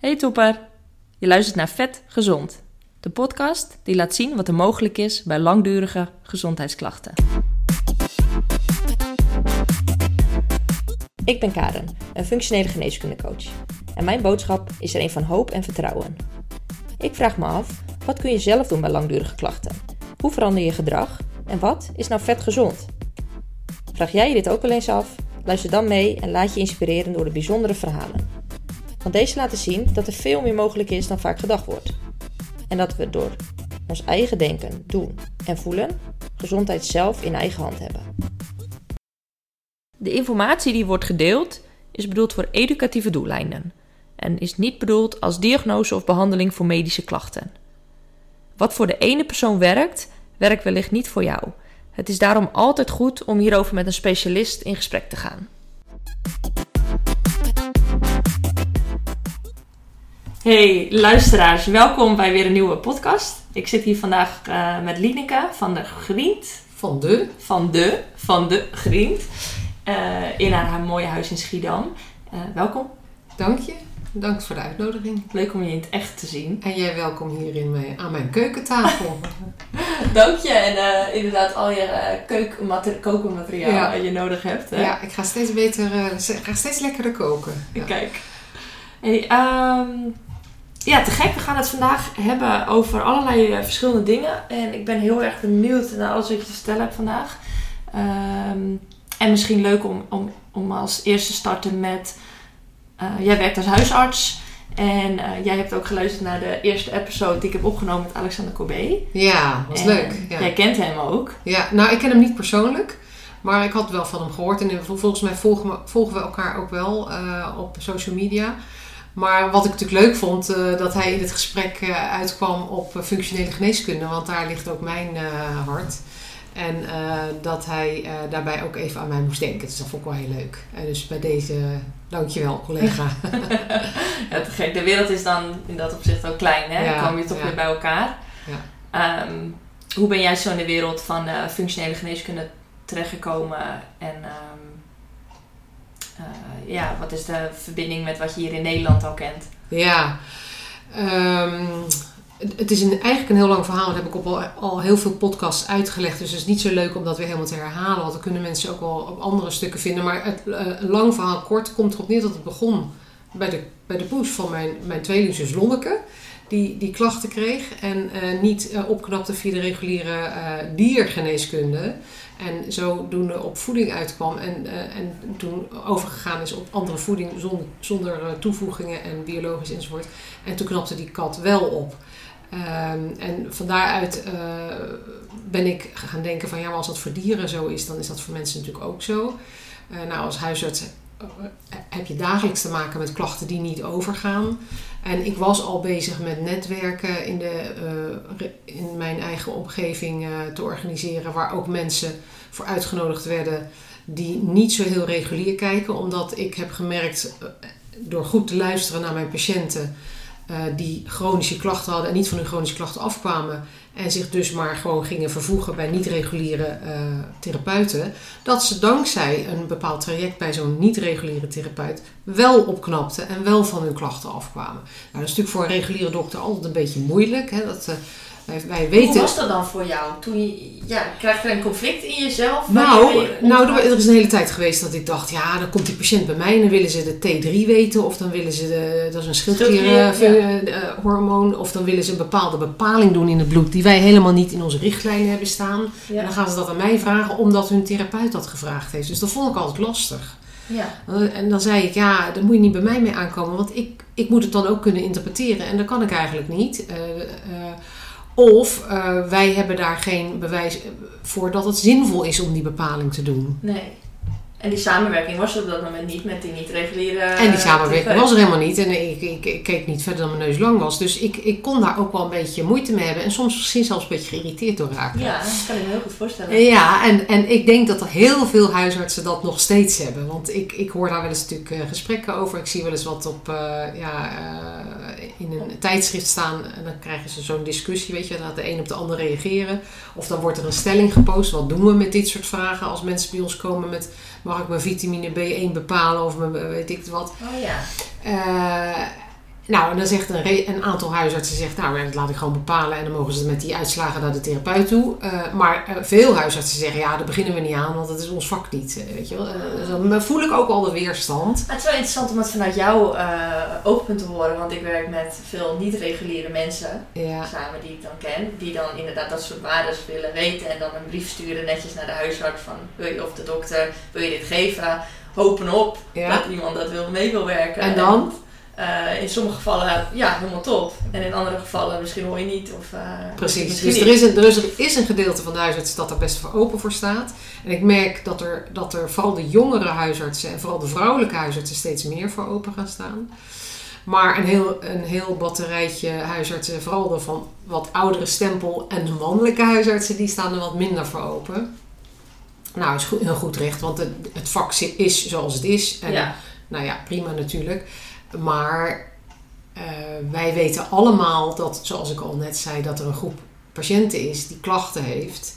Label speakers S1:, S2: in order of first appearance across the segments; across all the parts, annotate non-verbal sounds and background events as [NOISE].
S1: Hey topper, je luistert naar Vet Gezond, de podcast die laat zien wat er mogelijk is bij langdurige gezondheidsklachten. Ik ben Karen, een functionele geneeskundecoach. En mijn boodschap is er een van hoop en vertrouwen. Ik vraag me af, wat kun je zelf doen bij langdurige klachten? Hoe verander je gedrag? En wat is nou vet gezond? Vraag jij je dit ook wel eens af? Luister dan mee en laat je inspireren door de bijzondere verhalen. Want deze laten zien dat er veel meer mogelijk is dan vaak gedacht wordt. En dat we door ons eigen denken, doen en voelen gezondheid zelf in eigen hand hebben. De informatie die wordt gedeeld is bedoeld voor educatieve doeleinden en is niet bedoeld als diagnose of behandeling voor medische klachten. Wat voor de ene persoon werkt, werkt wellicht niet voor jou. Het is daarom altijd goed om hierover met een specialist in gesprek te gaan. Hey luisteraars, welkom bij weer een nieuwe podcast. Ik zit hier vandaag uh, met Lineke van de Griend.
S2: Van de?
S1: Van de, van de Griend. Uh, in haar, haar, mooie huis in Schiedam. Uh, welkom.
S2: Dank je. Dank voor de uitnodiging.
S1: Leuk om je in het echt te zien.
S2: En jij welkom hier in mijn, aan mijn keukentafel. [LAUGHS]
S1: Dank je. En uh, inderdaad al je uh, kokenmateriaal ja. je nodig hebt. Hè?
S2: Ja, ik ga steeds beter, uh, ga steeds lekkerder koken.
S1: Ja. Kijk. Hey, um, ja, te gek. We gaan het vandaag hebben over allerlei verschillende dingen. En ik ben heel erg benieuwd naar alles wat je te vertellen hebt vandaag. Um, en misschien leuk om, om, om als eerste te starten met... Uh, jij werkt als huisarts. En uh, jij hebt ook geluisterd naar de eerste episode die ik heb opgenomen met Alexander Cobé.
S2: Ja, was en leuk. Ja.
S1: Jij kent hem ook.
S2: Ja, nou ik ken hem niet persoonlijk. Maar ik had wel van hem gehoord. En volgens mij volgen we, volgen we elkaar ook wel op social media. Maar wat ik natuurlijk leuk vond, uh, dat hij in het gesprek uh, uitkwam op functionele geneeskunde. Want daar ligt ook mijn hart. En dat hij daarbij ook even aan mij moest denken. Dus dat vond ik wel heel leuk. Dus bij deze, dankjewel collega. [LAUGHS]
S1: ja, te gek. De wereld is dan in dat opzicht ook klein, hè? Ja, dan kom je toch ja. weer bij elkaar. Ja. Um, hoe ben jij zo in de wereld van functionele geneeskunde terechtgekomen? En um, ja, wat is de verbinding met wat je hier in Nederland al kent?
S2: Ja, um, het is een, eigenlijk een heel lang verhaal. Dat heb ik op al, al, heel veel podcasts uitgelegd. Dus het is niet zo leuk om dat weer helemaal te herhalen. Want dan kunnen mensen ook wel op andere stukken vinden. Maar het uh, lang verhaal kort komt erop neer dat het begon bij de, bij de poes van mijn, mijn tweelingzus Lonneke. Die, die klachten kreeg en uh, niet opknapte via de reguliere diergeneeskunde. En zodoende op voeding uitkwam en, en toen overgegaan is op andere voeding zonder, zonder toevoegingen en biologisch enzovoort. En toen knapte die kat wel op. Um, en van daaruit uh, ben ik gaan denken van ja, maar als dat voor dieren zo is, dan is dat voor mensen natuurlijk ook zo. Nou, als huisarts heb je dagelijks te maken met klachten die niet overgaan. En ik was al bezig met netwerken in, de, in mijn eigen omgeving te organiseren, waar ook mensen voor uitgenodigd werden die niet zo heel regulier kijken, omdat ik heb gemerkt door goed te luisteren naar mijn patiënten die chronische klachten hadden en niet van hun chronische klachten afkwamen en zich dus maar gewoon gingen vervoegen bij niet-reguliere uh, therapeuten, dat ze dankzij een bepaald traject bij zo'n niet-reguliere therapeut wel opknapten en wel van hun klachten afkwamen. Nou, dat is natuurlijk voor een reguliere dokter altijd een beetje moeilijk. Hè? Dat, uh, wij, wij weten...
S1: Hoe was dat dan voor jou? Toen je, ja, krijg je een conflict in jezelf?
S2: Nou,
S1: je
S2: nou, er is een hele tijd geweest dat ik dacht, ja, dan komt die patiënt bij mij en dan willen ze de T3 weten, of dan willen ze, de, dat is een schildklierhormoon, ja. of dan willen ze een bepaalde bepaling doen in het bloed die wij helemaal niet in onze richtlijnen hebben staan. Ja. En dan gaan ze dat aan mij vragen omdat hun therapeut dat gevraagd heeft. Dus dat vond ik altijd lastig.
S1: Ja.
S2: En dan zei ik, ja, daar moet je niet bij mij mee aankomen, want ik, ik moet het dan ook kunnen interpreteren en dat kan ik eigenlijk niet. Uh, uh, of uh, wij hebben daar geen bewijs voor dat het zinvol is om die bepaling te doen.
S1: Nee. En die samenwerking was er op dat moment niet met die niet-reguliere...
S2: En die samenwerking was er helemaal niet. En ik, ik, ik, keek niet verder dan mijn neus lang was. Dus ik, ik kon daar ook wel een beetje moeite mee hebben. En soms misschien zelfs een beetje geïrriteerd door raken.
S1: Ja, dat kan ik me heel goed voorstellen.
S2: Ja, en, en ik denk dat er heel veel huisartsen dat nog steeds hebben. Want ik, ik hoor daar wel eens natuurlijk uh, gesprekken over. Ik zie wel eens wat op, uh, ja, uh, in een tijdschrift staan. En dan krijgen ze zo'n discussie, weet je. Dan laat de een op de ander reageren. Of dan wordt er een stelling gepost. Wat doen we met dit soort vragen als mensen bij ons komen met mag ik mijn vitamine B1 bepalen of mijn weet ik wat.
S1: Oh ja.
S2: Uh, nou, en dan zegt een, een aantal huisartsen, zegt, nou, dat laat ik gewoon bepalen. En dan mogen ze met die uitslagen naar de therapeut toe. Eh, maar eh, veel huisartsen zeggen, ja, daar beginnen we niet aan, want dat is ons vak niet. eh, weet je wel. Dus dan voel ik ook al de weerstand.
S1: Maar het is wel interessant om het vanuit jouw oogpunt te horen, want ik werk met veel niet-reguliere mensen
S2: Ja,
S1: samen die ik dan ken, die dan inderdaad dat soort waarden willen weten en dan een brief sturen netjes naar de huisarts van wil je of de dokter, wil je dit geven? Hopen op
S2: ja.
S1: dat iemand dat wil mee wil werken.
S2: En dan?
S1: Eh, in sommige gevallen ja, helemaal top. En in andere gevallen misschien hoor je niet. Of, eh,
S2: Precies, dus er is, een, er, is, er is een gedeelte van de huisartsen dat daar best voor open voor staat. En ik merk dat er, dat er vooral de jongere huisartsen en vooral de vrouwelijke huisartsen steeds meer voor open gaan staan. Maar een heel, een heel batterijtje huisartsen, vooral de van wat oudere stempel en de mannelijke huisartsen, die staan er wat minder voor open. Nou, is goed, heel goed recht, want het, het vak is zoals het is. En
S1: Ja,
S2: nou ja, prima natuurlijk. Maar eh, wij weten allemaal dat, zoals ik al net zei, dat er een groep patiënten is die klachten heeft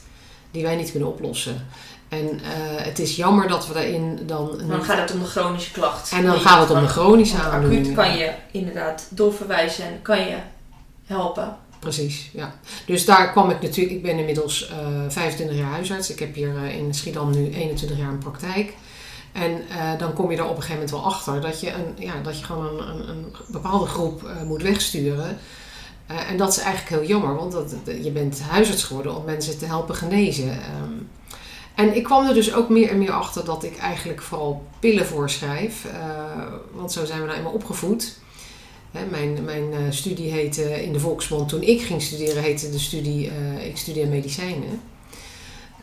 S2: die wij niet kunnen oplossen. En eh, het is jammer dat we daarin dan.
S1: dan
S2: niet-
S1: gaat het om de chronische klacht.
S2: en dan gaat het om de chronische aandoening.
S1: Acuut kan je inderdaad doorverwijzen en kan je helpen.
S2: Precies, ja. Dus daar kwam ik natuurlijk. Ik ben inmiddels eh 25 jaar huisarts. Ik heb hier eh, in Schiedam nu 21 jaar een praktijk. En eh, dan kom je er op een gegeven moment wel achter dat je, een, ja, dat je gewoon een, een, bepaalde groep eh, moet wegsturen. Eh, en dat is eigenlijk heel jammer, want dat, je bent huisarts geworden om mensen te helpen genezen. Ehm, en ik kwam er dus ook meer en meer achter dat ik eigenlijk vooral pillen voorschrijf. want zo zijn we nou eenmaal opgevoed. Hè, mijn mijn studie heette in de volksmond, toen ik ging studeren, heette de studie, ik studeer medicijnen.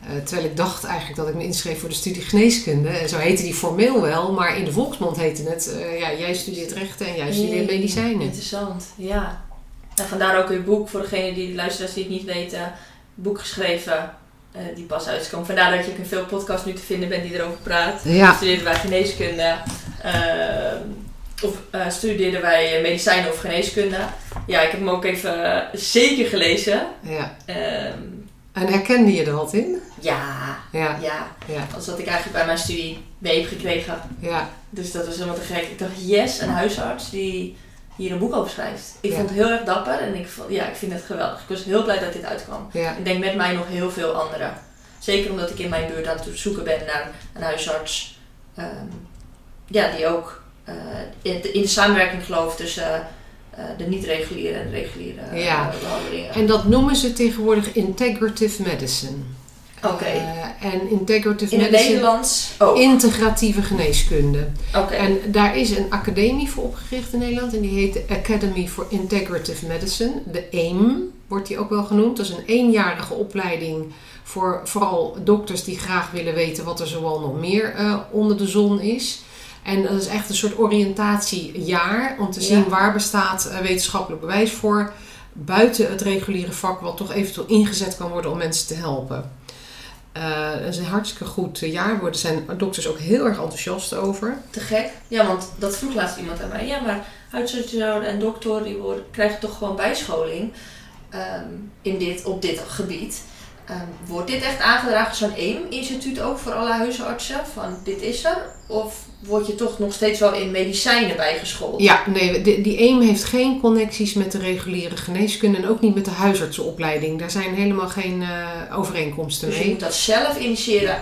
S2: Eh, terwijl ik dacht eigenlijk dat ik me inschreef voor de studie geneeskunde. En zo heette die formeel wel, maar in de volksmond heette het, eh, ja, jij studeert rechten en jij studeert medicijnen.
S1: Interessant, ja. En vandaar ook uw boek, voor degene die luisteraars die het niet weten, boek geschreven eh, die pas uitkomt. Vandaar dat je in veel podcasts nu te vinden bent die erover praat.
S2: Ja,
S1: Studeerden wij geneeskunde, of studeerden wij medicijnen of geneeskunde. Ja, ik heb hem ook even zeker gelezen.
S2: ja.
S1: Ehm,
S2: En herkende je er wat in?
S1: ja,
S2: Ja,
S1: ja,
S2: ja,
S1: als dat ik eigenlijk bij mijn studie mee heb gekregen.
S2: ja.
S1: Dus dat was helemaal te gek. Ik dacht, yes, een huisarts die hier een boek over schrijft. Ik
S2: Ja.
S1: vond het heel erg dapper en ik, vond, ja, ik vind het geweldig. Ik was heel blij dat dit uitkwam.
S2: ja.
S1: Ik denk met mij nog heel veel anderen. Zeker omdat ik in mijn buurt aan het zoeken ben naar een huisarts. ehm, ja, die ook eh, in, de, in de samenwerking gelooft tussen de niet-reguliere en reguliere eh,
S2: Ja.
S1: behandelingen.
S2: En dat noemen ze tegenwoordig integrative medicine.
S1: Oké.
S2: Eh, en integrative
S1: in het
S2: medicine,
S1: Nederlands ook.
S2: integratieve geneeskunde.
S1: Oké.
S2: En daar is een academie voor opgericht in Nederland en die heet de Academy for Integrative Medicine. De AIM wordt die ook wel genoemd. Dat is een eenjarige opleiding voor vooral dokters die graag willen weten wat er zoal nog meer eh, onder de zon is. En dat is echt een soort oriëntatiejaar om te
S1: Ja.
S2: zien waar bestaat eh, wetenschappelijk bewijs voor buiten het reguliere vak, wat toch eventueel ingezet kan worden om mensen te helpen. Eh, dat is een hartstikke goed jaar. Daar zijn dokters ook heel erg enthousiast over.
S1: Te gek. Ja, want dat vroeg laatst iemand aan mij. Ja, maar huisartsen en dokter die worden, krijgen toch gewoon bijscholing ehm, in dit, op dit gebied. Ehm, wordt dit echt aangedragen, zo'n AIM-instituut ook voor alle huisartsen? Van dit is er? Of word je toch nog steeds wel in medicijnen bijgeschoold?
S2: Ja, nee, die, die AIM heeft geen connecties met de reguliere geneeskunde en ook niet met de huisartsenopleiding. Daar zijn helemaal geen eh, overeenkomsten
S1: Dus je
S2: mee.
S1: moet dat zelf initiëren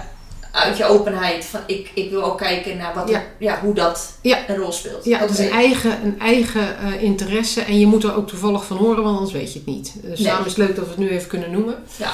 S1: uit je openheid. Van ik, ik wil ook kijken naar wat
S2: Ja.
S1: ja, hoe dat
S2: Ja.
S1: een rol speelt.
S2: Ja, het is een eigen, een eigen eh, interesse en je moet er ook toevallig van horen, want anders weet je het niet. Dus
S1: Nee.
S2: daarom is het leuk dat we het nu even kunnen noemen.
S1: Ja.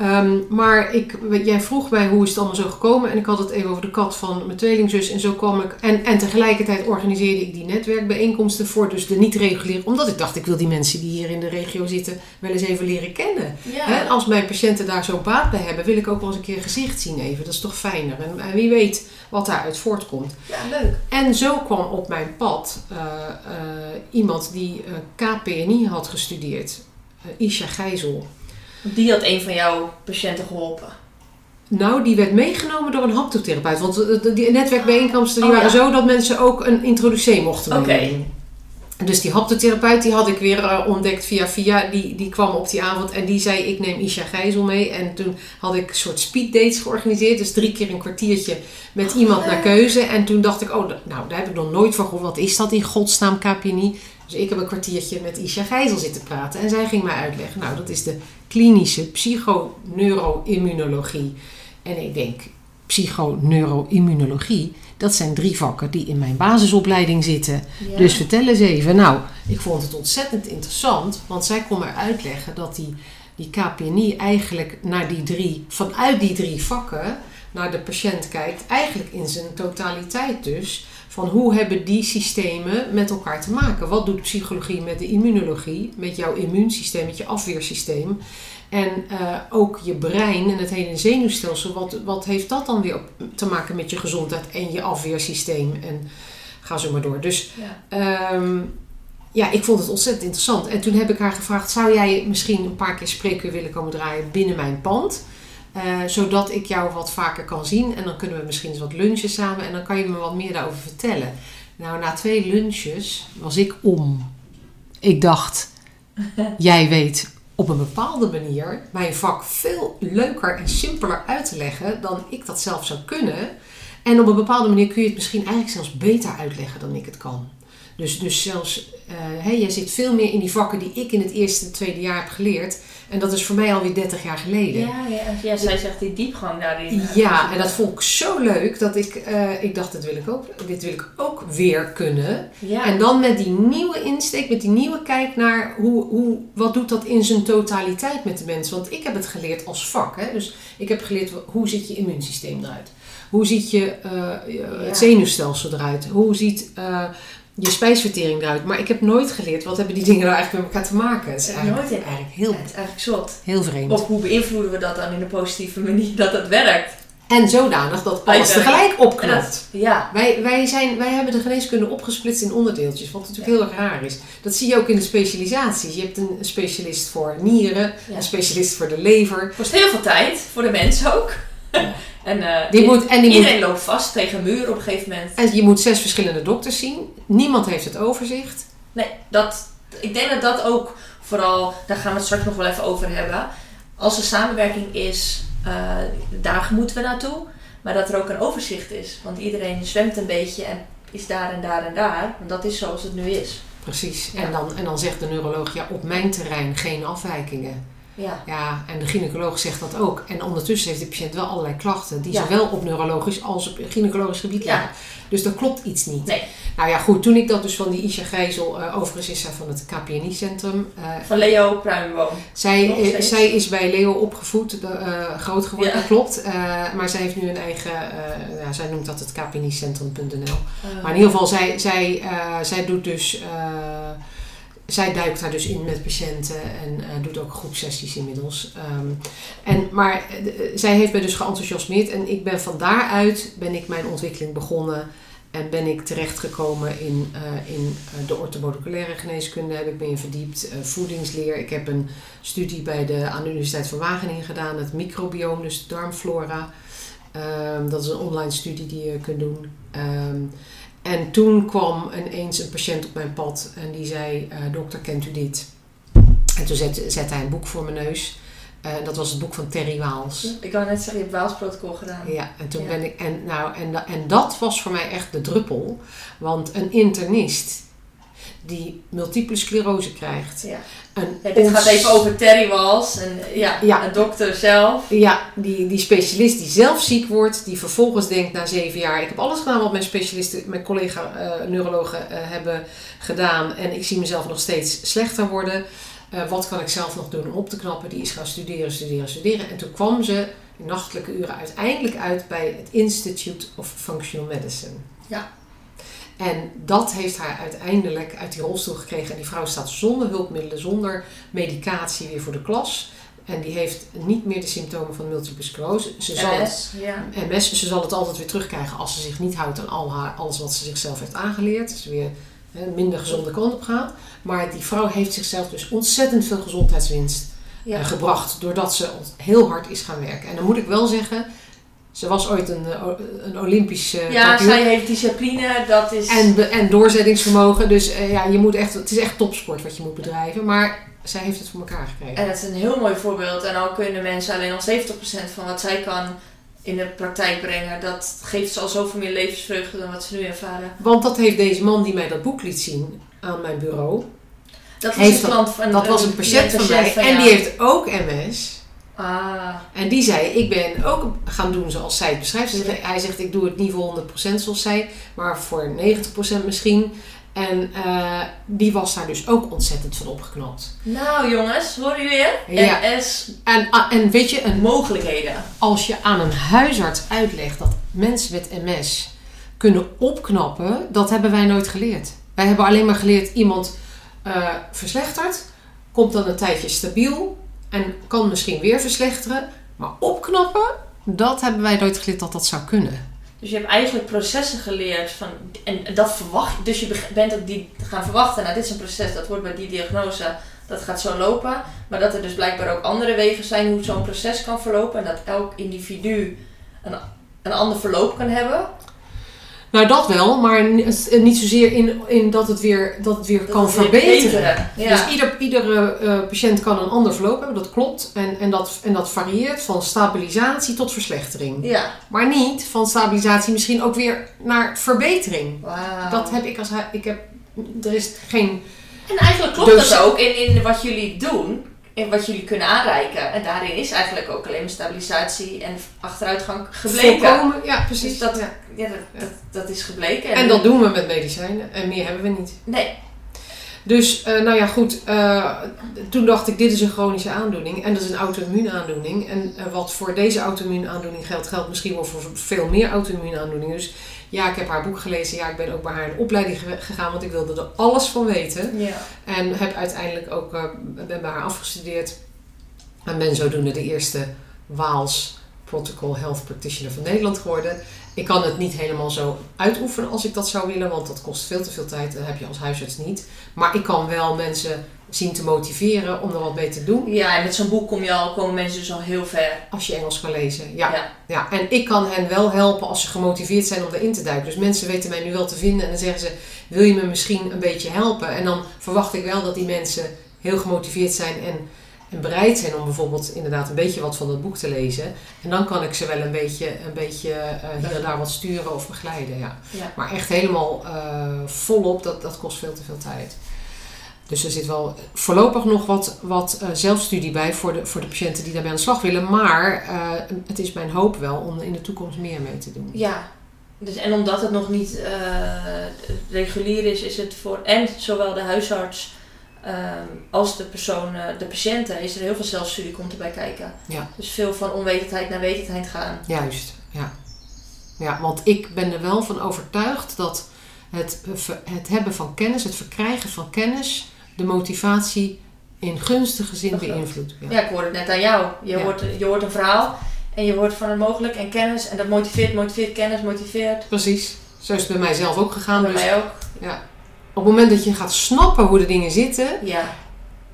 S2: Ehm, maar ik, jij vroeg mij hoe is het allemaal zo gekomen en ik had het even over de kat van mijn tweelingzus en zo kwam ik. En, en tegelijkertijd organiseerde ik die netwerkbijeenkomsten voor dus de niet-reguliere, omdat ik dacht ik wil die mensen die hier in de regio zitten wel eens even leren kennen.
S1: Ja.
S2: Als mijn patiënten daar zo baat bij hebben, wil ik ook wel eens een keer gezicht zien even. Dat is toch fijner. En, en wie weet wat daaruit voortkomt.
S1: ja, leuk.
S2: En zo kwam op mijn pad eh, eh, iemand die eh, KPNI had gestudeerd. Isha Gijzel.
S1: Die had een van jouw patiënten geholpen.
S2: Nou, die werd meegenomen door een haptotherapeut. Want eh, die netwerkbijeenkomsten die
S1: Oh,
S2: waren
S1: ja.
S2: zo dat mensen ook een introducee mochten
S1: Oké.
S2: meenemen. Dus die haptotherapeut die had ik weer eh, ontdekt via via. Die, die kwam op die avond en die zei ik neem Isha Gijzel mee. En toen had ik een soort speeddates georganiseerd. Dus drie keer een kwartiertje met
S1: Oh,
S2: iemand naar keuze. En toen dacht ik, oh nou daar heb ik nog nooit van gehoord. Wat is dat in godsnaam KPNI? Dus ik heb een kwartiertje met Isha Gijzel zitten praten. En zij ging mij uitleggen. Nou dat is de klinische psychoneuroimmunologie. En ik denk, psychoneuroimmunologie, dat zijn drie vakken die in mijn basisopleiding zitten.
S1: Ja.
S2: Dus vertel eens even. Nou, ik vond het ontzettend interessant, want zij kon mij uitleggen dat die, die KPNI eigenlijk naar die drie, vanuit die drie vakken, naar de patiënt kijkt, eigenlijk in zijn totaliteit dus. Van hoe hebben die systemen met elkaar te maken? Wat doet psychologie met de immunologie, met jouw immuunsysteem, met je afweersysteem? En eh, ook je brein en het hele zenuwstelsel, wat, wat heeft dat dan weer op- te maken met je gezondheid en je afweersysteem? En ga zo maar door. Dus
S1: Ja.
S2: Ehm, ja, ik vond het ontzettend interessant. En toen heb ik haar gevraagd: zou jij misschien een paar keer spreekuur willen komen draaien binnen mijn pand? Eh, zodat ik jou wat vaker kan zien. En dan kunnen we misschien eens wat lunchen samen. En dan kan je me wat meer daarover vertellen. Nou, na twee lunches was ik om. Ik dacht, [LAUGHS] jij weet op een bepaalde manier mijn vak veel leuker en simpeler uit te leggen dan ik dat zelf zou kunnen. En op een bepaalde manier kun je het misschien eigenlijk zelfs beter uitleggen dan ik het kan. Dus, dus zelfs, eh hè, jij zit veel meer in die vakken die ik in het eerste en tweede jaar heb geleerd. En dat is voor mij alweer 30 jaar geleden.
S1: Ja, ja, ja, zij zegt die diepgang daarin. eh,
S2: Ja, en dat vond ik zo leuk dat ik, eh, ik dacht, dit wil ik, ook, dit wil ik ook weer kunnen.
S1: Ja.
S2: En dan met die nieuwe insteek, met die nieuwe kijk naar hoe, hoe, wat doet dat in zijn totaliteit met de mens. Want ik heb het geleerd als vak. Hè? Dus ik heb geleerd hoe ziet je immuunsysteem eruit. Hoe ziet je, eh, het zenuwstelsel eruit. Hoe ziet eh, je spijsvertering eruit. Maar ik heb nooit geleerd wat hebben die dingen nou eigenlijk met elkaar te maken. Het is eigenlijk,
S1: nooit
S2: eigenlijk heel,
S1: het is eigenlijk zot.
S2: heel vreemd.
S1: Of hoe beïnvloeden we dat dan in een positieve manier dat het werkt?
S2: En zodanig dat alles tegelijk opknapt.
S1: dat, ja,
S2: Wij, wij, zijn, wij hebben de geneeskunde opgesplitst in onderdeeltjes, wat natuurlijk heel erg raar is. Dat zie je ook in de specialisaties. Je hebt een specialist voor nieren,
S1: Ja.
S2: een specialist voor de lever.
S1: kost heel veel tijd voor de mens ook.
S2: Ja. [LAUGHS]
S1: en eh,
S2: Die moet, en, die moet,
S1: iedereen loopt vast tegen een muur op een gegeven moment.
S2: en je moet zes verschillende dokters zien. Niemand heeft het overzicht.
S1: Nee, dat, ik denk dat dat ook vooral, daar gaan we het straks nog wel even over hebben. Als er samenwerking is, eh, daar moeten we naartoe. Maar dat er ook een overzicht is. Want iedereen zwemt een beetje en is daar en daar en daar. Want dat is zoals het nu is.
S2: Precies.
S1: Ja.
S2: En, dan, en dan zegt de neuroloog, ja, op mijn terrein geen afwijkingen.
S1: Ja,
S2: Ja, en de gynaecoloog zegt dat ook. En ondertussen heeft de patiënt wel allerlei klachten die
S1: Ja.
S2: zowel op neurologisch als op gynaecologisch gebied
S1: Ja.
S2: liggen. Dus er klopt iets niet.
S1: Nee.
S2: Nou ja, goed, toen ik dat dus van die Isha Gijzel, eh, overigens is zij van het KPNI-centrum. eh,
S1: van Leo Pruimenboom.
S2: zij, zij is bij Leo opgevoed, eh, groot geworden,
S1: Ja.
S2: dat klopt. Maar zij heeft nu een eigen, ja, zij noemt dat het KPNI-centrum.nl. Maar in ieder geval, zij, zij, zij doet dus. Eh, zij duikt daar dus in met patiënten en eh, doet ook groepsessies inmiddels. Ehm, en, maar eh, de- zij heeft mij dus geenthousiasmeerd en ik ben van daaruit ben ik mijn ontwikkeling begonnen. En ben ik terechtgekomen in, eh, in eh, de orthomoleculaire geneeskunde, heb ik me in verdiept. eh, voedingsleer. Ik heb een studie bij de, aan de Universiteit van Wageningen gedaan, het microbioom, dus darmflora. Ehm, dat is een online studie die je kunt doen. Ehm, en toen kwam ineens een patiënt op mijn pad en die zei: eh, Dokter, kent u dit? En toen zette, zette hij een boek voor mijn neus. Eh, dat was het boek van Terry Waals.
S1: Ik wou net zeggen, je hebt Waalsprotocol gedaan.
S2: Ja, en toen
S1: Ja.
S2: ben ik. En, nou, en, en dat was voor mij echt de druppel. Want een internist die multiple sclerose krijgt.
S1: Ja. Ja, dit gaat even over Terry Wals. En ja,
S2: Ja.
S1: een dokter zelf.
S2: Ja, die, die specialist die zelf ziek wordt, die vervolgens denkt na zeven jaar: ik heb alles gedaan wat mijn specialisten, mijn collega-neurologen eh, hebben gedaan. En ik zie mezelf nog steeds slechter worden. Eh, wat kan ik zelf nog doen om op te knappen? Die is gaan studeren, studeren, studeren. En toen kwam ze in nachtelijke uren uiteindelijk uit bij het Institute of Functional Medicine.
S1: Ja.
S2: En dat heeft haar uiteindelijk uit die rolstoel gekregen. En die vrouw staat zonder hulpmiddelen, zonder medicatie weer voor de klas. En die heeft niet meer de symptomen van multiple sclerose. Ze zal het,
S1: MS. Ja.
S2: MS, ze zal het altijd weer terugkrijgen als ze zich niet houdt aan al haar, alles wat ze zichzelf heeft aangeleerd. Dus weer hè, minder gezonde kant op gaat. Maar die vrouw heeft zichzelf dus ontzettend veel gezondheidswinst
S1: Ja.
S2: eh, gebracht. Doordat ze heel hard is gaan werken. En dan moet ik wel zeggen, Ze was ooit een, eh, een Olympisch eh,
S1: Ja,
S2: kampioen.
S1: zij heeft discipline, dat is...
S2: En, en doorzettingsvermogen. Dus eh, ja, je moet echt, het is echt topsport wat je moet bedrijven. Maar zij heeft het voor elkaar gekregen.
S1: En dat is een heel mooi voorbeeld. En al kunnen mensen alleen al 70% van wat zij kan in de praktijk brengen. Dat geeft ze al zoveel meer levensvreugde dan wat ze nu ervaren.
S2: Want dat heeft deze man die mij dat boek liet zien aan mijn bureau.
S1: Dat was
S2: Heeft
S1: een klant van
S2: Dat was een patiënt van mij. En
S1: jou.
S2: die heeft ook MS.
S1: Ah,
S2: En die zei, ik ben ook gaan doen zoals zij het beschrijft. Ze zegt- Hij zegt, ik doe het niet voor 100% zoals zij, maar voor 90% misschien. En eh, die was daar dus ook ontzettend van opgeknapt.
S1: nou jongens, horen jullie het?
S2: Ja.
S1: NS
S2: En, ah, en weet je, een,
S1: mogelijkheden.
S2: als je aan een huisarts uitlegt dat mensen met MS kunnen opknappen, dat hebben wij nooit geleerd. Wij hebben alleen maar geleerd, iemand eh, verslechtert, komt dan een tijdje stabiel en kan misschien weer verslechteren. Maar opknappen, dat hebben wij nooit geleerd dat dat zou kunnen.
S1: Dus je hebt eigenlijk processen geleerd van, en dat verwacht. Dus je bent ook die gaan verwachten, nou dit is een proces, dat wordt bij die diagnose, dat gaat zo lopen. Maar dat er dus blijkbaar ook andere wegen zijn hoe zo'n proces kan verlopen. En dat elk individu een, een ander verloop kan hebben.
S2: Nou, dat wel, maar het- niet zozeer in, in dat het weer, dat het weer
S1: Dat
S2: kan
S1: het weer
S2: verbeteren.
S1: Ja.
S2: Dus ieder, iedere eh, patiënt kan een ander verloop hebben, dat klopt. En, en, dat, en dat varieert van stabilisatie tot verslechtering.
S1: ja.
S2: Maar niet van stabilisatie misschien ook weer naar verbetering.
S1: Wauw.
S2: Dat heb ik als ik heb er is geen
S1: En eigenlijk klopt
S2: Dus-
S1: dat ook in, in wat jullie doen. In wat jullie kunnen aanreiken. En daarin is eigenlijk ook alleen maar stabilisatie en achteruitgang gebleken.
S2: voorkomen. Ja, precies.
S1: Dus dat,
S2: Ja.
S1: ja, dat, dat, dat is gebleken.
S2: En dat doen we met medicijnen en meer hebben we niet.
S1: Nee,
S2: Dus, eh, nou ja, goed. eh, toen dacht ik, dit is een chronische aandoening. En dat is een auto-immuunaandoening. En eh, wat voor deze auto-immuunaandoening geldt, geldt misschien wel voor veel meer auto-immuunaandoeningen. Dus ja, ik heb haar boek gelezen. Ja, ik ben ook bij haar in opleiding ge- gegaan, want ik wilde er alles van weten.
S1: ja.
S2: En heb uiteindelijk ook, eh, ben bij haar afgestudeerd. En ben zodoende de eerste Waals Protocol Health Practitioner van Nederland geworden. Ik kan het niet helemaal zo uitoefenen als ik dat zou willen, want dat kost veel te veel tijd. Dat heb je als huisarts niet. Maar ik kan wel mensen zien te motiveren om er wat mee te doen.
S1: ja, en met zo'n boek kom je al, komen mensen dus al heel ver.
S2: Als je Engels kan lezen. Ja.
S1: Ja.
S2: Ja. En ik kan hen wel helpen als ze gemotiveerd zijn om erin te duiken. Dus mensen weten mij nu wel te vinden en dan zeggen ze: Wil je me misschien een beetje helpen? En dan verwacht ik wel dat die mensen heel gemotiveerd zijn en, en bereid zijn om bijvoorbeeld inderdaad een beetje wat van dat boek te lezen. En dan kan ik ze wel een beetje, een beetje eh, hier en daar wat sturen of begeleiden. Ja.
S1: Ja.
S2: Maar echt helemaal eh, volop, dat, dat kost veel te veel tijd. Dus er zit wel voorlopig nog wat, wat eh, zelfstudie bij voor de, voor de patiënten die daarbij aan de slag willen. Maar eh, het is mijn hoop wel om in de toekomst meer mee te doen.
S1: Ja. Dus, en omdat het nog niet eh, regulier is, is het voor en zowel de huisarts als de persoon, de patiënten, is er heel veel zelfstudie komt erbij kijken.
S2: Ja.
S1: Dus veel van onwetendheid naar wetendheid gaan.
S2: Juist, ja. Ja, want ik ben er wel van overtuigd dat het, het hebben van kennis, het verkrijgen van kennis, de motivatie in gunstige zin beïnvloedt. Ja.
S1: Ja, ik hoorde het net aan jou. Je,
S2: Ja.
S1: hoort, je hoort een verhaal en je hoort van het mogelijk en kennis. En dat motiveert, motiveert, kennis, motiveert.
S2: Precies. Zo is het bij mij zelf ook gegaan.
S1: bij
S2: Dus
S1: mij ook.
S2: op het moment dat je gaat snappen hoe de dingen zitten,
S1: Ja.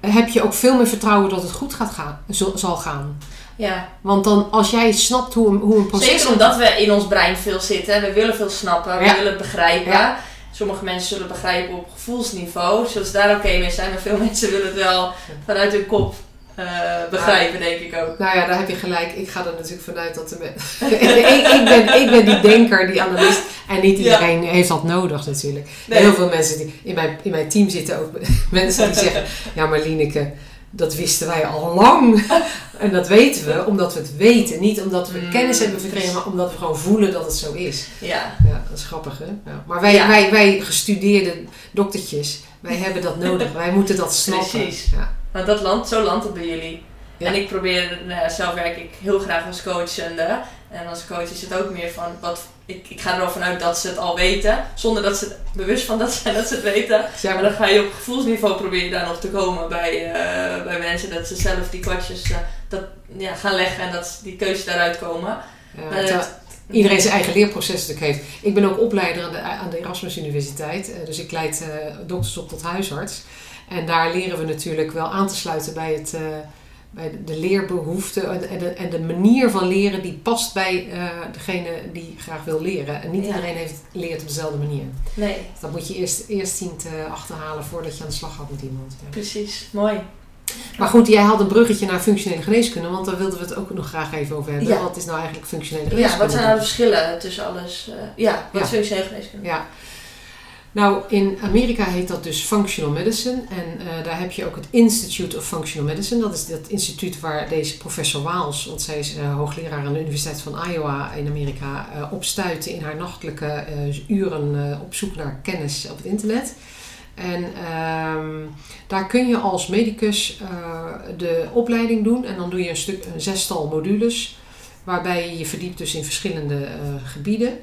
S2: heb je ook veel meer vertrouwen dat het goed gaat gaan, zal gaan.
S1: ja.
S2: Want dan, als jij snapt hoe een, hoe een proces...
S1: Zeker omdat we in ons brein veel zitten. We willen veel snappen, we
S2: Ja.
S1: willen het begrijpen. Sommige mensen zullen begrijpen op gevoelsniveau. Zullen ze daar oké mee zijn. Maar veel [LAUGHS] mensen willen het wel vanuit hun kop eh, begrijpen, denk ik ook.
S2: Nou ja, daar heb je gelijk. Ik ga er natuurlijk vanuit dat de men- [LAUGHS] ik, ik, ben, ik ben die denker, die analist. En niet
S1: Ja.
S2: iedereen heeft dat nodig natuurlijk.
S1: Nee.
S2: Heel veel mensen die in mijn, in mijn team zitten ook [LAUGHS] mensen die zeggen: Ja, maar Lieneke, dat wisten wij al lang. [LAUGHS] En dat weten we omdat we het weten. Niet omdat we
S1: Mm.
S2: kennis hebben verkregen, maar omdat we gewoon voelen dat het zo is.
S1: Ja.
S2: Ja, dat is grappig hè. Ja. Maar wij,
S1: Ja.
S2: wij, wij gestudeerde doktertjes, wij hebben dat nodig. Wij moeten dat [LAUGHS] snappen.
S1: Precies.
S2: Ja.
S1: Want dat land, zo landt het bij jullie. En ik probeer, nou, zelf werk ik heel graag als coachende. En als coach is het ook meer van, wat, ik, ik ga er wel vanuit dat ze het al weten. Zonder dat ze er bewust van dat zijn [LAUGHS] dat ze het weten.
S2: Ja,
S1: Maar dan ga je op gevoelsniveau proberen daar nog te komen bij, eh, bij mensen. Dat ze zelf die kwartjes eh, dat, ja, gaan leggen en dat die keuzes daaruit komen.
S2: ja,
S1: het-
S2: iedereen zijn eigen leerproces natuurlijk heeft. Ik ben ook opleider aan de, aan de Erasmus Universiteit. eh, Dus ik leid eh, dokters op tot huisarts. En daar leren we natuurlijk wel aan te sluiten bij het, eh, bij de, de leerbehoeften en de, en de manier van leren die past bij eh, degene die graag wil leren. En niet
S1: Ja.
S2: iedereen heeft, leert op dezelfde manier.
S1: Nee,
S2: Dus dat moet je eerst, eerst zien te achterhalen voordat je aan de slag gaat met iemand. ja.
S1: precies. Mooi.
S2: Maar goed, jij had een bruggetje naar functionele geneeskunde, want daar wilden we het ook nog graag even over hebben.
S1: Ja.
S2: Wat is nou eigenlijk functionele
S1: Ja,
S2: geneeskunde?
S1: wat zijn nou de verschillen tussen alles? eh, ja, wat
S2: Ja.
S1: functionele geneeskunde?
S2: Ja. Nou, in Amerika heet dat dus Functional Medicine. En eh, daar heb je ook het Institute of Functional Medicine. Dat is dat instituut waar deze professor Waals, want zij is eh, hoogleraar aan de Universiteit van Iowa in Amerika, eh, op stuitte in haar nachtelijke eh, uren eh, op zoek naar kennis op het internet. En ehm, daar kun je als medicus eh, de opleiding doen. En dan doe je een, stuk, een zestal modules, waarbij je je verdiept dus in verschillende eh, gebieden.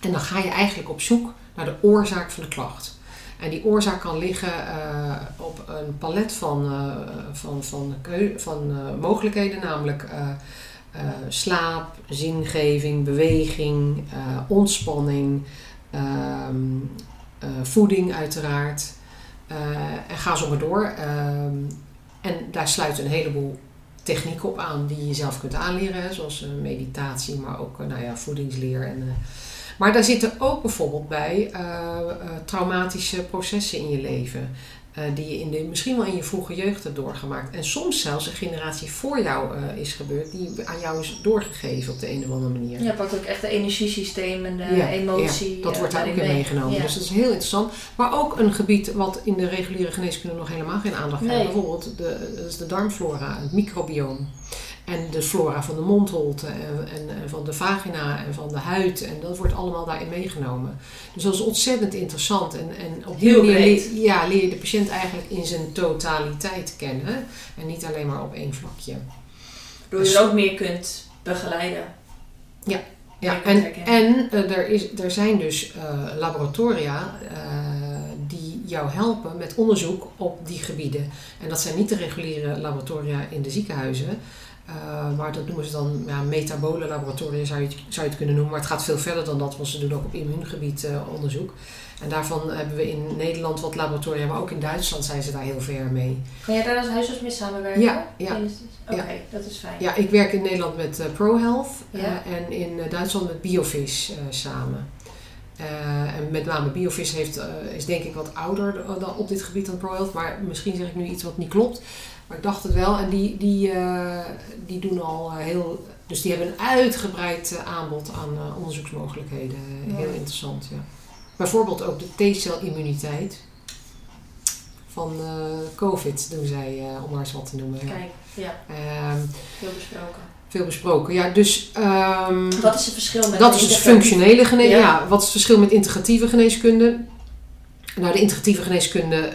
S2: En dan ga je eigenlijk op zoek naar de oorzaak van de klacht. En die oorzaak kan liggen eh, op een palet van, eh, van, van, van eh, mogelijkheden, namelijk slaap, zingeving, beweging, ontspanning, ehm, eh, voeding uiteraard. En ga zo maar door. Ehm, en daar sluiten een heleboel technieken op aan die je zelf kunt aanleren, zoals meditatie, maar ook nou ja, voedingsleer en maar daar zitten ook bijvoorbeeld bij eh, eh, traumatische processen in je leven. eh, die je in de, misschien wel in je vroege jeugd hebt doorgemaakt. En soms zelfs een generatie voor jou is gebeurd, die aan jou is doorgegeven op de een of andere manier.
S1: Ja, pakt ook echt de energiesysteem en de
S2: Ja,
S1: emotie.
S2: ja, dat wordt daar ook in
S1: mee.
S2: meegenomen.
S1: Ja.
S2: Dus dat is heel interessant. Maar ook een gebied wat in de reguliere geneeskunde nog helemaal geen aandacht
S1: Nee.
S2: krijgt. Bijvoorbeeld de, dat is de darmflora, het microbioom. En de flora van de mondholte en, en, en van de vagina en van de huid. En dat wordt allemaal daarin meegenomen. Dus dat is ontzettend interessant. En, en op die manier ja, leer je de patiënt eigenlijk in zijn totaliteit kennen. En niet alleen maar op één vlakje.
S1: Waardoor je er ook meer kunt begeleiden.
S2: Ja,
S1: kunt
S2: en, en eh, er, is, er zijn dus eh, laboratoria eh, die jou helpen met onderzoek op die gebieden. En dat zijn niet de reguliere laboratoria in de ziekenhuizen. Eh, maar dat noemen ze dan ja, metabole laboratoria, zou je, het, zou je het kunnen noemen. Maar het gaat veel verder dan dat, want ze doen ook op immuungebied eh, onderzoek. En daarvan hebben we in Nederland wat laboratoria, maar ook in Duitsland zijn ze daar heel ver mee.
S1: Kan jij daar als huisarts mee samenwerken?
S2: Ja, ja.
S1: Oké,
S2: Ja.
S1: dat is fijn.
S2: Ja, ik werk in Nederland met eh, ProHealth
S1: Ja.
S2: en in Duitsland met Biovis samen. En met name Biovis heeft, is denk ik wat ouder dan op dit gebied dan ProHealth, maar misschien zeg ik nu iets wat niet klopt. Maar ik dacht het wel en die, die, eh, die doen al eh, heel, dus die hebben een uitgebreid eh, aanbod aan onderzoeksmogelijkheden. Heel interessant, ja. Bijvoorbeeld ook de T-cel-immuniteit van COVID doen zij, om maar eens wat te noemen.
S1: Kijk, ja,
S2: Ehm,
S1: veel besproken.
S2: veel besproken. Ja, dus ehm,
S1: Wat is het verschil met
S2: dat is dus
S1: integratieve-
S2: functionele geneeskunde.
S1: Ja.
S2: Ja. wat is het verschil met integratieve geneeskunde? Nou, de integratieve geneeskunde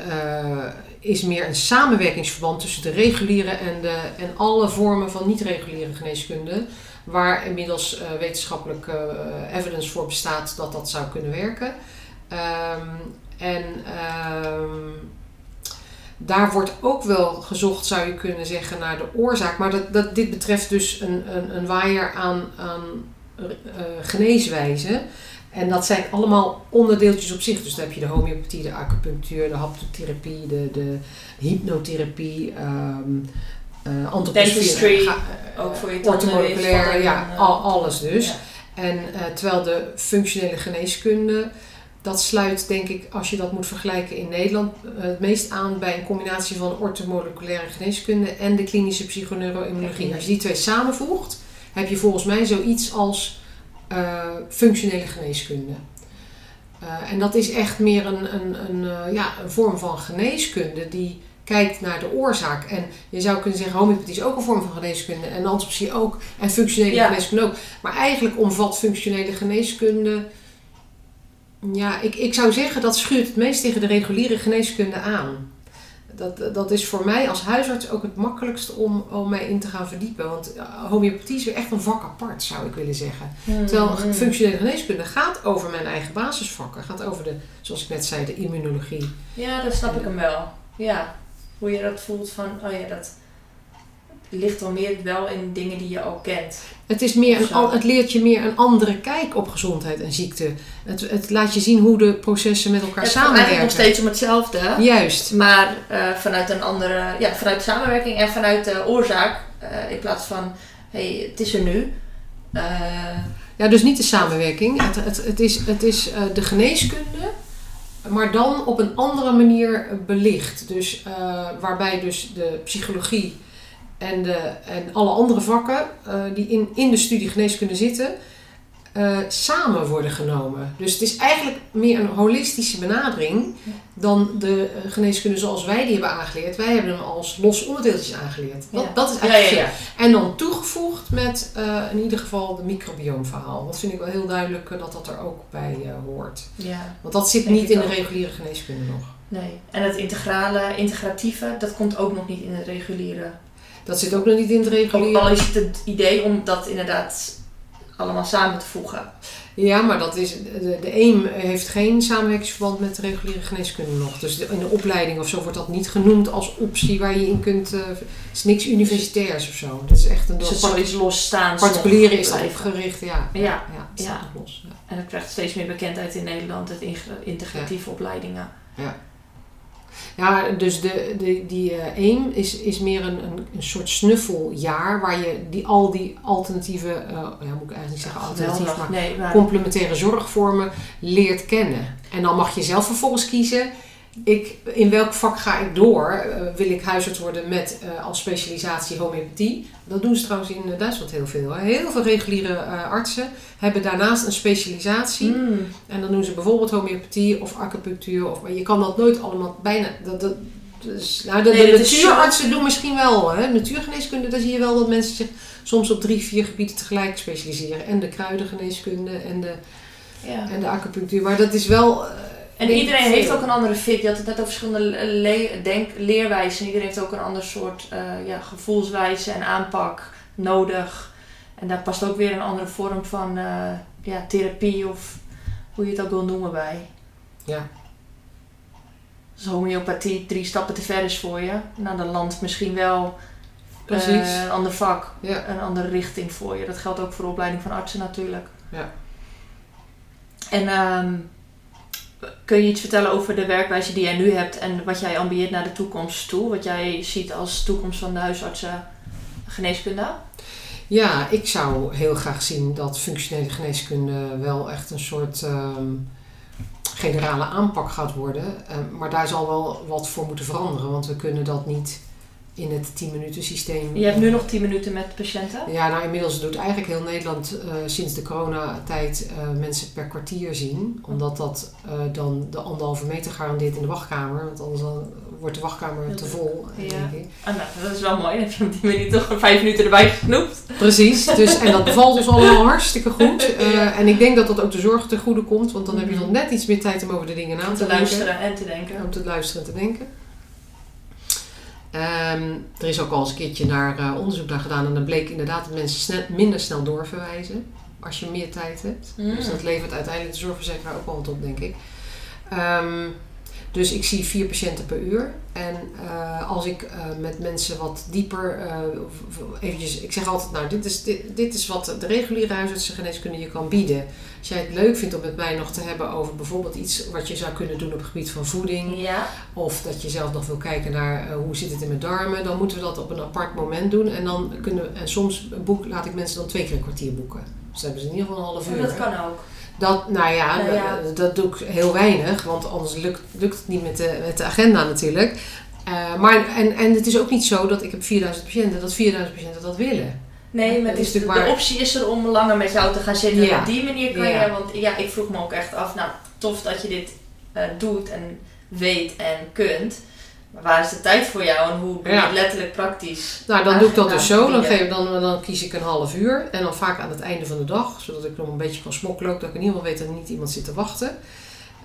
S2: is meer een samenwerkingsverband tussen de reguliere en, de, en alle vormen van niet-reguliere geneeskunde. Waar inmiddelijk eh, wetenschappelijk eh, evidence voor bestaat dat dat zou kunnen werken. Ehm, en ehm, daar wordt ook wel gezocht, zou je kunnen zeggen, naar de oorzaak. Maar dat, dat, dit betreft dus een, een, een waaier aan, aan eh, geneeswijzen. En dat zijn allemaal onderdeeltjes op zich. Dus dan heb je de homeopathie, de acupunctuur, de haptotherapie, de, de hypnotherapie, eh antroposofie,
S1: Dentistry,
S2: eh,
S1: ook voor je tanden, weefsel
S2: ja,
S1: eh,
S2: al, alles dus.
S1: Ja.
S2: En eh, terwijl de functionele geneeskunde, dat sluit denk ik, als je dat moet vergelijken in Nederland, eh, het meest aan bij een combinatie van orthomoleculaire geneeskunde en de klinische psychoneuroimmunologie. Als je die twee samenvoegt, heb je volgens mij zoiets als eh, functionele geneeskunde. Eh, en dat is echt meer een, een, een, eh, ja, een vorm van geneeskunde die kijkt naar de oorzaak. En je zou kunnen zeggen, homeopathie is ook een vorm van geneeskunde en antroposoфie ook en functionele
S1: Ja.
S2: geneeskunde ook. Maar eigenlijk omvat functionele geneeskunde, ja, ik, ik zou zeggen dat schuurt het meest tegen de reguliere geneeskunde aan. Dat, dat is voor mij als huisarts ook het makkelijkste om, om mij in te gaan verdiepen. Want eh, homeopathie is weer echt een vak apart, zou ik willen zeggen.
S1: Hmm,
S2: Terwijl
S1: hmm.
S2: functionele geneeskunde gaat over mijn eigen basisvakken. Gaat over de, zoals ik net zei, de immunologie.
S1: Ja, dat snap ik hem wel. Ja, hoe je dat voelt van, oh ja, dat ligt wel meer wel in dingen die je al kent.
S2: Het, is meer een, al- het leert je meer een andere kijk op gezondheid en ziekte. Het, het laat je zien hoe de processen met elkaar
S1: Het gaat nog
S2: samenwerken.
S1: steeds om hetzelfde.
S2: Juist.
S1: Maar eh, vanuit een andere, ja, vanuit samenwerking en vanuit de oorzaak. eh, in plaats van, hé, hey, het is er nu. Eh,
S2: Ja, dus niet de samenwerking. Het, het, het is, het is de geneeskunde, maar dan op een andere manier belicht. Dus waarbij dus de psychologie en, de, en alle andere vakken eh, die in, in de studie geneeskunde zitten, eh, samen worden genomen. Dus het is eigenlijk meer een holistische benadering dan de eh, geneeskunde zoals wij die hebben aangeleerd. Wij hebben hem als los onderdeeltjes aangeleerd. Dat,
S1: ja.
S2: dat is eigenlijk
S1: ja,
S2: het
S1: ja.
S2: en dan toegevoegd met in ieder geval de microbioomverhaal. Dat vind ik wel heel duidelijk dat dat er ook bij hoort.
S1: ja.
S2: Want dat zit niet in de reguliere geneeskunde nog.
S1: Nee. En het integrale, integratieve, dat komt ook nog niet in het reguliere.
S2: Dat zit ook nog niet in het
S1: Ook
S2: reguliere.
S1: al is het het idee om dat inderdaad allemaal samen te voegen.
S2: Ja, maar dat is, de, de EAM heeft geen samenwerkingsverband met de reguliere geneeskunde nog. Dus in de opleiding of zo wordt dat niet genoemd als optie waar je in kunt... eh, het is niks universitairs of zo. Dat is echt een
S1: Dus het zoiets losstaans. nog
S2: particulieren is dat opgericht. Ja,
S1: Ja,
S2: ja,
S1: ja.
S2: los. Ja.
S1: En dat krijgt steeds meer bekendheid in Nederland, het integratieve opleidingen.
S2: Ja, dus de, de, die eh, AIM is, is meer een, een, een soort snuffeljaar waar je die, al die alternatieve, eh, ja, moet ik eigenlijk niet zeggen alternatief,
S1: Geweldig.
S2: maar
S1: Nee, maar
S2: complementaire zorgvormen leert kennen. En dan mag je zelf vervolgens kiezen, ik, in welk vak ga ik door? Eh, wil ik huisarts worden met eh, als specialisatie homeopathie? Dat doen ze trouwens in eh, Duitsland heel veel. Hè. Heel veel reguliere artsen hebben daarnaast een specialisatie.
S1: Mm.
S2: En dan doen ze bijvoorbeeld homeopathie of acupunctuur. Of, maar je kan dat nooit allemaal bijna. Dat, dat, dus, nou, de,
S1: Nee,
S2: de natuurartsen doen misschien wel. Hè. Natuurgeneeskunde, daar zie je wel dat mensen zich soms op drie, vier gebieden tegelijk specialiseren. En de kruidengeneeskunde en de,
S1: Ja.
S2: en de acupunctuur. Maar dat is wel.
S1: En iedereen heeft ook een andere fit. Je had het net over verschillende le- denk, leerwijzen. Iedereen heeft ook een ander soort eh, ja, gevoelswijze en aanpak nodig. En daar past ook weer een andere vorm van eh, ja, therapie of hoe je het ook wil noemen bij.
S2: Ja.
S1: Als homeopathie drie stappen te ver is voor je, nou dan landt misschien wel eh, een ander vak,
S2: Ja.
S1: een andere richting voor je. Dat geldt ook voor de opleiding van artsen natuurlijk.
S2: Ja.
S1: En ehm, kun je iets vertellen over de werkwijze die jij nu hebt en wat jij ambieert naar de toekomst toe? Wat jij ziet als toekomst van de huisartsen geneeskunde?
S2: Ja, ik zou heel graag zien dat functionele geneeskunde wel echt een soort ehm, generale aanpak gaat worden. Ehm, maar daar zal wel wat voor moeten veranderen, want we kunnen dat niet in het 10 minuten systeem.
S1: Je hebt nu nog 10 minuten met patiënten.
S2: Ja, nou inmiddels doet eigenlijk heel Nederland eh, sinds de coronatijd eh, mensen per kwartier zien. Omdat dat eh, dan de anderhalve meter garandeert in de wachtkamer. Want anders dan wordt de wachtkamer te vol.
S1: Ja.
S2: denk ik.
S1: Ah, nou, dat is wel mooi. Dan heb je op die minuten toch 5 minuten erbij gesnoept.
S2: Precies, dus, en dat bevalt ons allemaal [LAUGHS] hartstikke goed. En ik denk dat dat ook de zorg ten goede komt, want dan heb je
S1: Mhm.
S2: nog net iets meer tijd om over de dingen na te,
S1: te
S2: denken.
S1: luisteren en te denken.
S2: Om te luisteren en te denken. Ehm, er is ook al eens een keertje naar eh, onderzoek naar gedaan en dan bleek inderdaad dat mensen snel, minder snel doorverwijzen als je meer tijd hebt.
S1: Mm.
S2: Dus dat levert uiteindelijk de zorgverzekeraar ook wel wat op, denk ik. Ehm, dus ik zie vier patiënten per uur. En eh, als ik eh, met mensen wat dieper, eh, eventjes, ik zeg altijd, nou, dit is, dit, dit is wat de reguliere huisartsengeneeskunde je kan bieden. Als jij het leuk vindt om met mij nog te hebben over bijvoorbeeld iets wat je zou kunnen doen op het gebied van voeding.
S1: Ja,
S2: Of dat je zelf nog wil kijken naar hoe zit het in mijn darmen. Dan moeten we dat op een apart moment doen. En, dan kunnen, we- en soms boek, laat ik mensen dan twee keer een kwartier boeken. Dus dan hebben ze in ieder geval een half uur.
S1: dat kan ook.
S2: Dat, nou ja,
S1: Nou ja.
S2: Dat, dat doe ik heel weinig, want anders lukt, lukt het niet met de, met de agenda natuurlijk. Eh, maar, en, en het is ook niet zo dat ik heb 4000 patiënten, dat 4000 patiënten dat willen.
S1: Nee, maar
S2: Het
S1: het
S2: is
S1: de
S2: maar-
S1: optie is er om langer met jou te gaan zitten.
S2: Ja.
S1: Op die manier kan
S2: Ja.
S1: je, want ja, ik vroeg me ook echt af, nou tof dat je dit eh, doet en weet en kunt. Maar waar is de tijd voor jou en hoe doe je
S2: Ja.
S1: het letterlijk praktisch?
S2: Nou, dan doe ik dat dus zo. Dan, geef, dan, dan kies ik een half uur. En dan vaak aan het einde van de dag. Zodat ik nog een beetje kan smokkelen. Ook dat ik in ieder geval weet dat er niet iemand zit te wachten.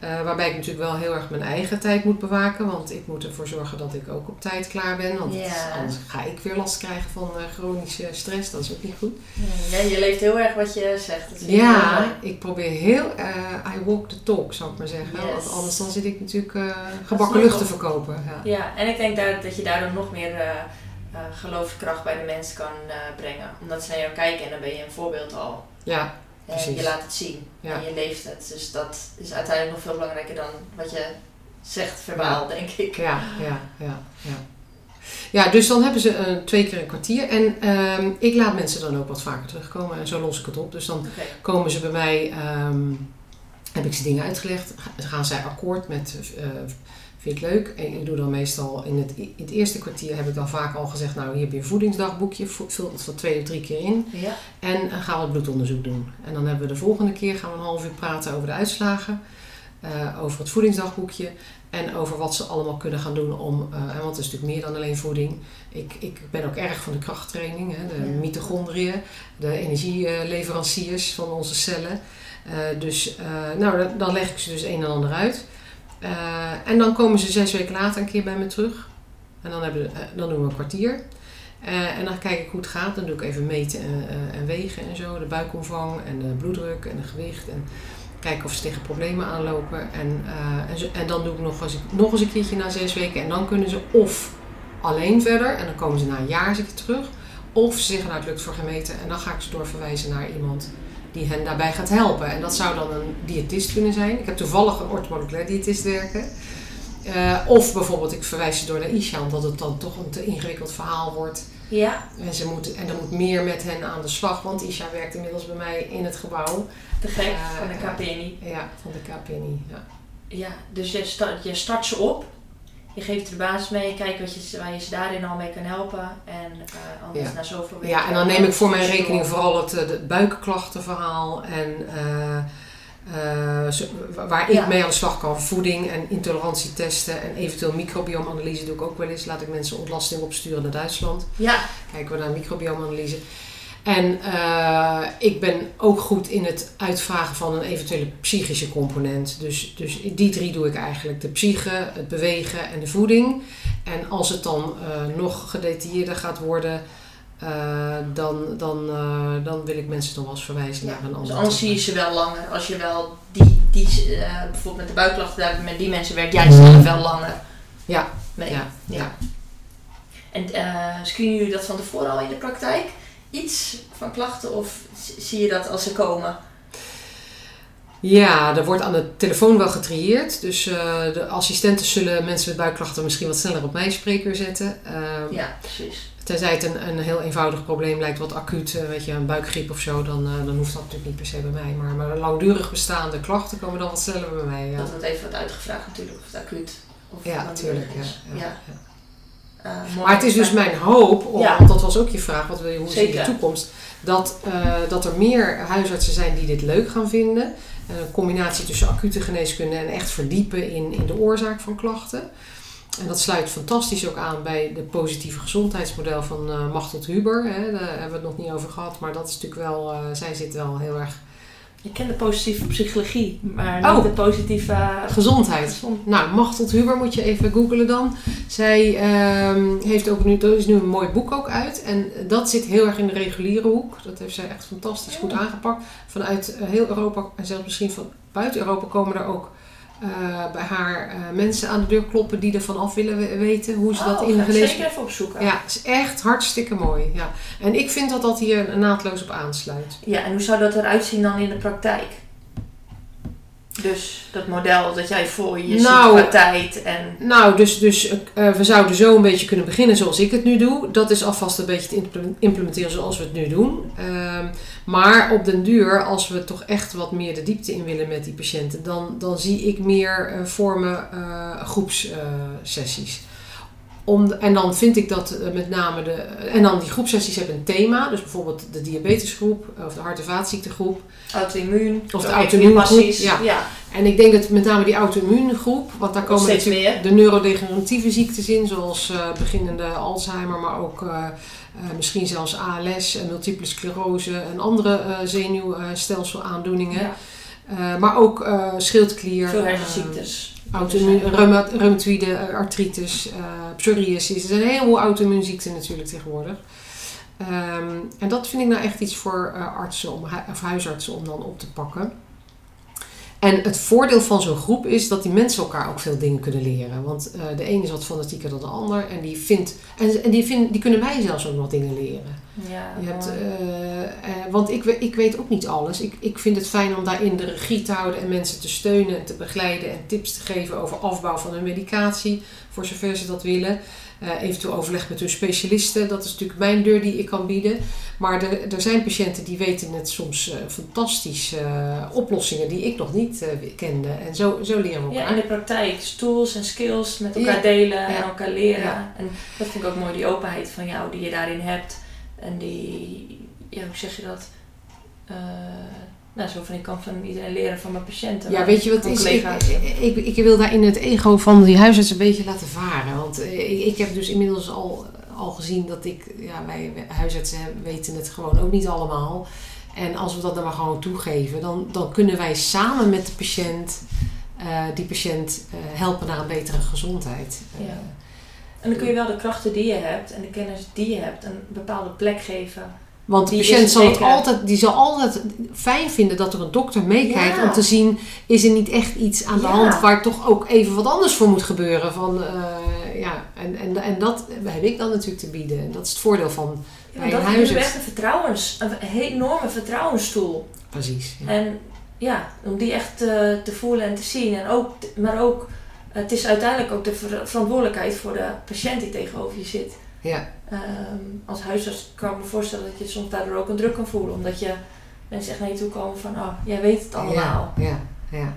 S2: Eh, waarbij ik natuurlijk wel heel erg mijn eigen tijd moet bewaken. Want ik moet ervoor zorgen dat ik ook op tijd klaar ben. Want
S1: Ja.
S2: anders ga ik weer last krijgen van eh, chronische stress. Dat is ook niet goed.
S1: Ja, je leeft heel erg wat je zegt. Dat
S2: Ja, ik probeer heel... eh I walk the talk, zou ik maar zeggen.
S1: Yes.
S2: Want anders dan zit ik natuurlijk gebakken lucht te verkopen. Ja.
S1: Ja, en ik denk daar, dat je daardoor nog meer geloofskracht bij de mens kan brengen. Omdat ze naar jou kijken en dan ben je een voorbeeld al.
S2: Ja,
S1: En
S2: Precies.
S1: je laat het zien
S2: Ja.
S1: en je leeft het. Dus dat is uiteindelijk nog veel belangrijker dan wat je zegt verbaal, denk ik.
S2: ja, ja, ja, ja. Ja, dus dan hebben ze eh, twee keer een kwartier. En ehm, ik laat mensen dan ook wat vaker terugkomen. En zo los ik het op. Dus dan komen ze bij mij, ehm, heb ik ze dingen uitgelegd. Ga- Gaan zij akkoord met, eh, vind het leuk? En ik doe dan meestal in het, in het eerste kwartier heb ik dan vaak al gezegd, nou hier heb je een voedingsdagboekje, vo- vul het van twee of drie keer in.
S1: Ja.
S2: En eh, gaan we het bloedonderzoek doen. En dan hebben we de volgende keer gaan we een half uur praten over de uitslagen, eh, over het voedingsdagboekje en over wat ze allemaal kunnen gaan doen om, en want het is natuurlijk meer dan alleen voeding. Ik, ik ben ook erg van de krachttraining, hè, de
S1: Ja.
S2: mitochondriën, de energieleveranciers van onze cellen. Dus nou, dan, dan leg ik ze dus een en ander uit. Eh, en dan komen ze zes weken later een keer bij me terug. En dan, hebben, eh, dan doen we een kwartier. Eh, en dan kijk ik hoe het gaat. Dan doe ik even meten en, en wegen en zo. De buikomvang en de bloeddruk en het gewicht. En kijken of ze tegen problemen aanlopen. En, en, en dan doe ik nog eens, nog eens een keertje na zes weken. En dan kunnen ze of alleen verder. En dan komen ze na een jaar terug. Of ze zeggen nou het lukt voor gemeten. En dan ga ik ze doorverwijzen naar iemand die hen daarbij gaat helpen. En dat zou dan een diëtist kunnen zijn. Ik heb toevallig een orthomoleculair diëtist werken. Eh, of bijvoorbeeld ik verwijs ze door naar Isha, omdat het dan toch een te ingewikkeld verhaal wordt.
S1: ja,
S2: En, ze moeten, en er moet meer met hen aan de slag, want Isha werkt inmiddels bij mij in het gebouw.
S1: te gek
S2: Ja,
S1: van de. KPNI.
S2: Ja, van de KPNI. Ja.
S1: Ja, dus je start, je start ze op. Je geeft er de basis mee, kijkt wat je, waar je ze daarin al mee kan helpen. En eh, anders
S2: Ja.
S1: na zoveel weken...
S2: ja, en dan neem ik voor mijn rekening vooral het, eh, het buikklachtenverhaal en eh, eh, waar ik
S1: Ja.
S2: mee aan de slag kan. Voeding en intolerantietesten en eventueel microbioomanalyse doe ik ook wel eens. Laat ik mensen ontlasting opsturen naar Duitsland.
S1: Ja,
S2: kijken we naar microbioomanalyse. En eh, ik ben ook goed in het uitvragen van een eventuele psychische component. Dus, dus die drie doe ik eigenlijk. De psyche, het bewegen en de voeding. En als het dan eh, nog gedetailleerder gaat worden, eh, dan, dan, dan wil ik mensen nog wel eens verwijzen
S1: ja.
S2: naar een
S1: dus
S2: ander.
S1: anders zie je ze wel langer. Als je wel die, die bijvoorbeeld met de buikklachten, met die mensen werkt, jij zelf wel langer
S2: Ja,
S1: mee.
S2: ja, ja.
S1: En screenen jullie dat van tevoren al in de praktijk? Iets van klachten of zie je dat als ze komen?
S2: Ja, er wordt aan de telefoon wel getrieerd. Dus eh, de assistenten zullen mensen met buikklachten misschien wat sneller op mijn spreekuur zetten. Ehm,
S1: Ja, precies.
S2: Tenzij het een, een heel eenvoudig probleem lijkt, wat acuut, eh, weet je, een buikgriep of zo, dan, eh, dan hoeft dat natuurlijk niet per se bij mij. Maar, maar langdurig bestaande klachten komen dan wat sneller bij mij. Ja,
S1: Dat wordt even wat uitgevraagd natuurlijk, of het acuut of
S2: ja natuurlijk. Ja,
S1: is.
S2: ja,
S1: Ja. Eh.
S2: Maar het is dus mijn hoop, om-
S1: Ja.
S2: want dat was ook je vraag, wat wil je, hoe zie je de toekomst, dat, eh, dat er meer huisartsen zijn die dit leuk gaan vinden. Een combinatie tussen acute geneeskunde en echt verdiepen in, in de oorzaak van klachten. En dat sluit fantastisch ook aan bij de positieve gezondheidsmodel van eh Machteld Huber. Hè. Daar hebben we het nog niet over gehad, maar dat is natuurlijk wel, zij zit wel heel erg
S1: Ik ken de positieve psychologie, maar
S2: Oh.
S1: niet de positieve
S2: gezondheid.
S1: gezond.
S2: Nou, Machteld Huber moet je even googlen dan. Zij ehm, heeft ook nu, er is nu een mooi boek ook uit. En dat zit heel erg in de reguliere hoek. Dat heeft zij echt fantastisch goed aangepakt. Vanuit eh, heel Europa en zelfs misschien van buiten Europa komen er ook eh, bij haar eh, mensen aan de deur kloppen die ervan af willen we- weten hoe ze dat
S1: Oh,
S2: in
S1: ga
S2: de
S1: ik
S2: geneeskunde...
S1: zeker even opzoeken.
S2: Ja, het is echt hartstikke mooi. Ja. En ik vind dat dat hier naadloos op aansluit.
S1: Ja, en hoe zou dat eruit zien dan in de praktijk? Dus dat model dat jij voor je
S2: Nou,
S1: ziet qua tijd en...
S2: Nou, dus, dus eh, we zouden zo een beetje kunnen beginnen zoals ik het nu doe. Dat is alvast een beetje te imple- implementeren zoals we het nu doen. Ehm, maar op den duur, als we toch echt wat meer de diepte in willen met die patiënten, dan, dan zie ik meer eh, vormen eh, groepssessies. Om, en dan vind ik dat eh, met name de. En dan die groepsessies hebben een thema. Dus bijvoorbeeld de diabetesgroep of de hart- en vaatziektegroep.
S1: Auto-immuun.
S2: Of de auto-immuungroep, ja.
S1: ja.
S2: En ik denk dat met name die auto-immuungroep, want daar komen natuurlijk
S1: meer.
S2: de neurodegeneratieve ziektes in, zoals eh, beginnende Alzheimer, maar ook eh, eh, misschien zelfs ALS, en multiple sclerose en andere eh zenuwstelselaandoeningen.
S1: Ja.
S2: Eh, maar ook eh, schildklier,
S1: Veel
S2: eh,
S1: hersenziektes.
S2: Reumatoïde eh, artritis, eh psoriasis. Er zijn een heleboel auto-immuunziekten natuurlijk tegenwoordig. Ehm, en dat vind ik nou echt iets voor eh, artsen om, hu- of huisartsen om dan op te pakken. En het voordeel van zo'n groep is dat die mensen elkaar ook veel dingen kunnen leren. Want de een is wat fanatieker dan de ander. En die, vindt, en, en die, die kunnen mij zelfs ook wat dingen leren.
S1: Ja,
S2: Je hebt, eh, eh, want ik, ik weet ook niet alles. Ik, ik vind het fijn om daarin de regie te houden en mensen te steunen en te begeleiden en tips te geven over afbouw van hun medicatie, voor zover ze dat willen. Eh, eventueel overleg met hun specialisten, dat is natuurlijk mijn deur die ik kan bieden. Maar er, er zijn patiënten die weten net soms fantastische oplossingen die ik nog niet kende. En zo, zo leren we
S1: Ja,
S2: elkaar.
S1: in de praktijk. Tools en skills met elkaar
S2: Ja.
S1: delen en
S2: Ja.
S1: elkaar leren.
S2: Ja.
S1: En dat vind ik ook mooi, die openheid van jou die je daarin hebt. En die, ja, hoe zeg je dat? Eh, nou, zo van ik kan van iedereen leren van mijn patiënten.
S2: Ja, weet je wat is? Ik, ik, ik, wil daarin het ego van die huisarts een beetje laten varen. Want eh, ik, ik heb dus inmiddels al, al gezien dat ik, ja, wij huisartsen weten het gewoon ook niet allemaal. En als we dat dan maar gewoon toegeven, dan, dan kunnen wij samen met de patiënt eh, die patiënt helpen naar een betere gezondheid.
S1: Ja. En dan kun je wel de krachten die je hebt en de kennis die je hebt een bepaalde plek geven.
S2: Want de patiënt zal het altijd, die zal altijd fijn vinden dat er een dokter meekijkt
S1: Ja.
S2: om te zien, is er niet echt iets aan de
S1: Ja.
S2: hand waar toch ook even wat anders voor moet gebeuren. Van, eh, ja, en, en, en dat heb ik dan natuurlijk te bieden. En dat is het voordeel van
S1: Ja,
S2: bij een
S1: dat is echt een vertrouwens, een enorme vertrouwenstoel.
S2: Precies.
S1: En ja, om die echt eh, te voelen en te zien. En ook, maar ook, het is uiteindelijk ook de ver- verantwoordelijkheid voor de patiënt die tegenover je zit.
S2: Ja.
S1: Ehm, als huisarts kan ik me voorstellen dat je soms daardoor ook een druk kan voelen. Omdat je mensen echt naar je toe komen van, oh, jij weet het allemaal.
S2: Ja, ja, ja,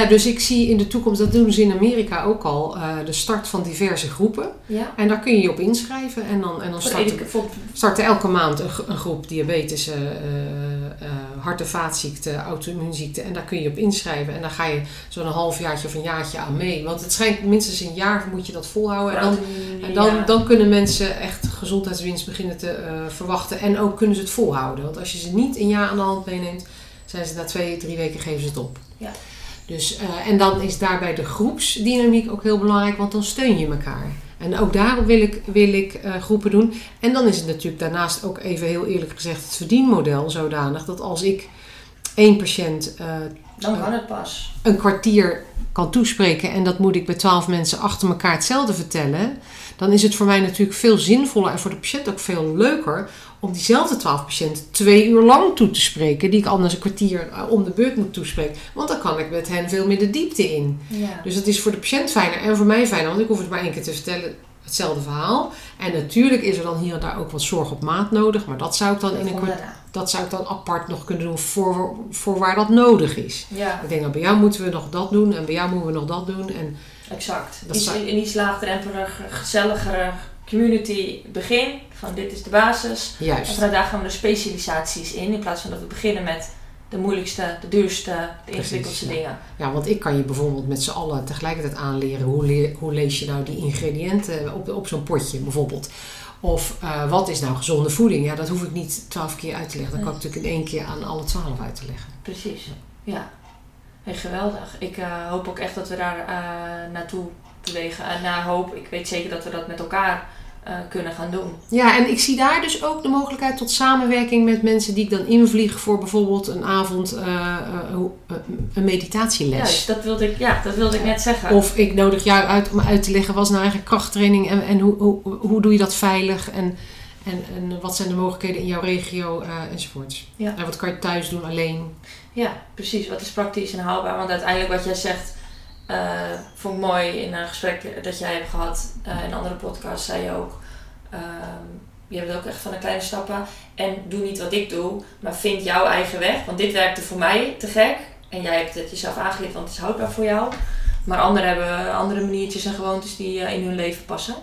S2: ja. Dus ik zie in de toekomst, dat doen ze in Amerika ook al, eh, de start van diverse groepen.
S1: Ja.
S2: En daar kun je je op inschrijven. En dan, en dan
S1: edu- voor-
S2: starten elke maand een, gro- een groep diabetes, eh, hart- en vaatziekten, auto-immuunziekten. En daar kun je op inschrijven. En dan ga je zo'n halfjaartje of een jaartje aan mee. Want het schijnt minstens een jaar moet je dat volhouden. En dan, en dan,
S1: ja.
S2: dan kunnen mensen echt gezondheidswinst beginnen te verwachten. En ook kunnen ze het volhouden. Want als je ze niet een jaar aan de hand meeneemt, zijn ze na twee, drie weken geven ze het op.
S1: Ja.
S2: Dus, eh, en dan is daarbij de groepsdynamiek ook heel belangrijk, want dan steun je elkaar. En ook daarop wil ik, wil ik eh, groepen doen. En dan is het natuurlijk daarnaast ook even heel eerlijk gezegd het verdienmodel zodanig dat als ik één patiënt eh,
S1: Dan kan het pas.
S2: een kwartier kan toespreken en dat moet ik bij twaalf mensen achter elkaar hetzelfde vertellen, dan is het voor mij natuurlijk veel zinvoller en voor de patiënt ook veel leuker om diezelfde twaalf patiënten twee uur lang toe te spreken, die ik anders een kwartier eh, om de beurt moet toespreken. Want dan kan ik met hen veel meer de diepte in.
S1: Ja.
S2: Dus het is voor de patiënt fijner en voor mij fijner, want ik hoef het maar één keer te vertellen, hetzelfde verhaal. En natuurlijk is er dan hier en daar ook wat zorg op maat nodig, maar dat zou ik dan, in een dat zou ik dan apart nog kunnen doen voor, voor waar dat nodig is.
S1: Ja,
S2: Ik denk, nou, bij jou moeten we nog dat doen en bij jou moeten we nog dat doen. En
S1: exact.
S2: Dat
S1: Iets,
S2: zou-
S1: een iets laagdrempeliger, gezelligere community begin. Van dit is de basis. En
S2: juist.
S1: vanuit daar gaan we de specialisaties in. In plaats van dat we beginnen met de moeilijkste, de duurste, de ingewikkeldste
S2: ja.
S1: dingen.
S2: Ja, want ik kan je bijvoorbeeld met z'n allen tegelijkertijd aanleren hoe, leer- hoe lees je nou die ingrediënten op, op zo'n potje bijvoorbeeld. Of eh, wat is nou gezonde voeding? Ja, dat hoef ik niet twaalf keer uit te leggen. Dat kan ik natuurlijk in één keer aan alle twaalf uit te leggen.
S1: Precies. Ja. Hey, geweldig. Ik eh, hoop ook echt dat we daar eh, naartoe bewegen. En na hoop, ik weet zeker dat we dat met elkaar eh, kunnen gaan doen.
S2: Ja, en ik zie daar dus ook de mogelijkheid tot samenwerking met mensen die ik dan invlieg voor bijvoorbeeld een avond eh, eh, een meditatieles.
S1: Juist, dat wilde ik, ja, dat wilde ik net zeggen.
S2: Of ik nodig jou uit om uit te leggen wat is nou eigenlijk krachttraining en, en hoe, hoe, hoe doe je dat veilig en, en, en wat zijn de mogelijkheden in jouw regio enzovoorts.
S1: Ja.
S2: En wat kan je thuis doen alleen?
S1: Ja, precies. Wat is praktisch en haalbaar? Want uiteindelijk wat jij zegt, vond ik mooi in een gesprek dat jij hebt gehad. eh, in een andere podcast zei je ook, ehm, je hebt het ook echt van de kleine stappen. En doe niet wat ik doe, maar vind jouw eigen weg. Want dit werkte voor mij te gek. En jij hebt het jezelf aangeleerd, want het is houdbaar voor jou. Maar anderen hebben andere maniertjes en gewoontes die eh, in hun leven passen.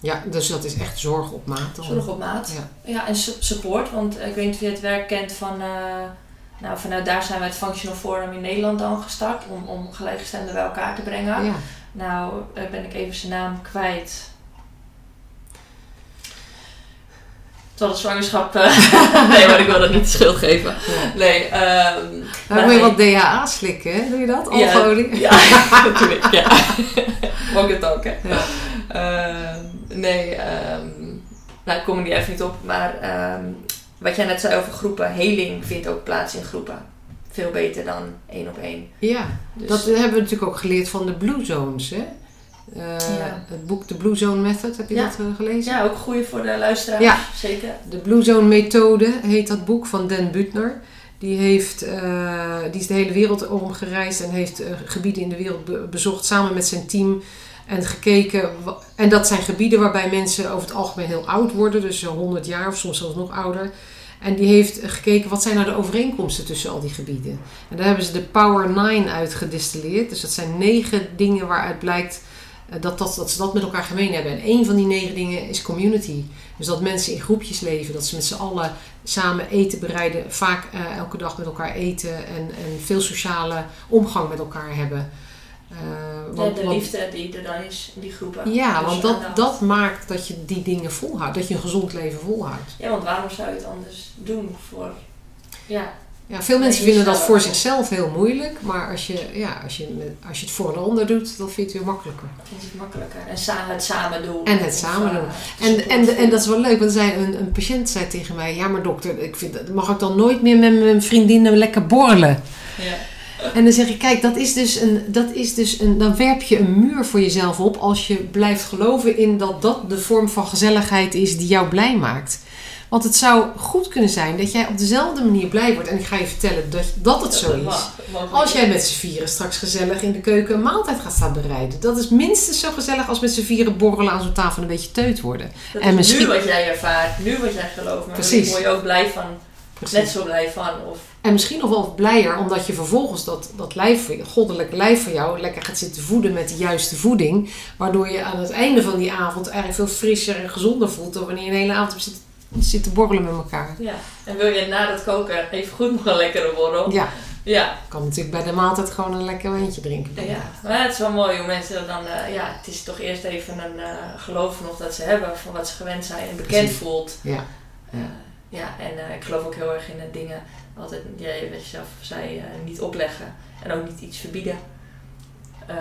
S2: Ja, dus dat is echt zorg op maat. dan.
S1: Zorg op maat.
S2: Ja.
S1: Ja, en su- support. Want ik weet niet of je het werk kent van... eh, nou, vanuit daar zijn we het Functional Forum in Nederland dan gestart. Om, om gelijkgestemden bij elkaar te brengen.
S2: Ja.
S1: Nou, eh, ben ik even zijn naam kwijt. Terwijl de zwangerschap... eh, [LAUGHS] nee, maar ik wil dat niet de schuld geven.
S2: Ja.
S1: Nee, ehm
S2: Nou, moet je wat DHA slikken, hè? Doe je dat?
S1: Ja.
S2: Alfolie?
S1: Ja, [LAUGHS] natuurlijk. Ja. Walk the talk, hè.
S2: Ja.
S1: Ehm, nee, ehm nou, ik kom er niet even niet op. Maar wat jij net zei over groepen, heling vindt ook plaats in groepen. Veel beter dan één op één.
S2: Ja,
S1: Dus,
S2: dat hebben we natuurlijk ook geleerd van de Blue Zones. Hè? Eh,
S1: Ja.
S2: Het boek The Blue Zone Method, heb je
S1: Ja.
S2: dat eh, gelezen?
S1: ja, ook goed voor de luisteraars.
S2: Ja.
S1: Zeker.
S2: De Blue Zone Methode heet dat boek van Dan Butner. Die, heeft, eh, die is de hele wereld omgereisd en heeft gebieden in de wereld be- bezocht samen met zijn team. En gekeken. En dat zijn gebieden waarbij mensen over het algemeen heel oud worden, dus zo'n 100 jaar of soms zelfs nog ouder. En die heeft gekeken wat zijn nou de overeenkomsten tussen al die gebieden. En daar hebben ze de Power 9 uit gedistilleerd. Dus dat zijn negen dingen waaruit blijkt eh, dat, dat, dat ze dat met elkaar gemeen hebben. En één van die negen dingen is community. Dus dat mensen in groepjes leven, dat ze met z'n allen samen eten bereiden, vaak eh, elke dag met elkaar eten en, en veel sociale omgang met elkaar hebben. Eh,
S1: De,
S2: want-
S1: de liefde die er dan is in die groepen.
S2: Ja,
S1: Dus
S2: want dat,
S1: aandacht.
S2: dat maakt dat je die dingen volhoudt, dat je een gezond leven volhoudt.
S1: Ja, want waarom zou je het anders doen voor... Ja,
S2: Ja, veel mensen vinden dat voor zichzelf heel moeilijk, maar als je, ja, als je, als je het voor een ander doet, dan vind je het weer makkelijker.
S1: dat is het makkelijker. En samen het samen doen.
S2: En het samen
S1: eh,
S2: doen.
S1: de
S2: En, en, en dat is wel leuk, want zei, een, een patiënt zei tegen mij: Ja, maar dokter, ik vind, dat- mag ik dan nooit meer met mijn vriendinnen lekker borrelen?
S1: Ja.
S2: En dan zeg ik: Kijk, dat is dus een, dat is dus een, dan werp je een muur voor jezelf op als je blijft geloven in dat dat de vorm van gezelligheid is die jou blij maakt. Want het zou goed kunnen zijn dat jij op dezelfde manier blij wordt. En ik ga je vertellen dat, dat het zo is. Als jij met z'n vieren straks gezellig in de keuken een maaltijd gaat staan bereiden. Dat is minstens zo gezellig als met z'n vieren borrelen aan zo'n tafel en een beetje teut worden.
S1: Dat
S2: en
S1: is
S2: misschien-
S1: nu wat jij ervaart, nu wat jij gelooft. Maar
S2: Precies.
S1: daar word je ook blij van.
S2: Precies.
S1: Net zo blij van. Of,
S2: En misschien nog wel blijer omdat je vervolgens dat, dat lijf, goddelijke lijf van jou lekker gaat zitten voeden met de juiste voeding. Waardoor je aan het einde van die avond eigenlijk veel frisser en gezonder voelt dan wanneer je een hele avond hebt zitten, zitten borrelen met elkaar.
S1: ja. En wil je na dat koken even goed nog een lekkere borrel?
S2: Ja,
S1: Ja.
S2: kan natuurlijk bij de maaltijd gewoon een lekker wijntje drinken.
S1: Ja, maar het is wel mooi hoe mensen dan, eh, ja, het is toch eerst even een eh, geloof nog dat ze hebben van wat ze gewend zijn en bekend
S2: Precies.
S1: voelt.
S2: Ja.
S1: Eh, ja, en eh, ik geloof ook heel erg in dingen, altijd, wat je zelf zei, eh, niet opleggen en ook niet iets verbieden. Eh,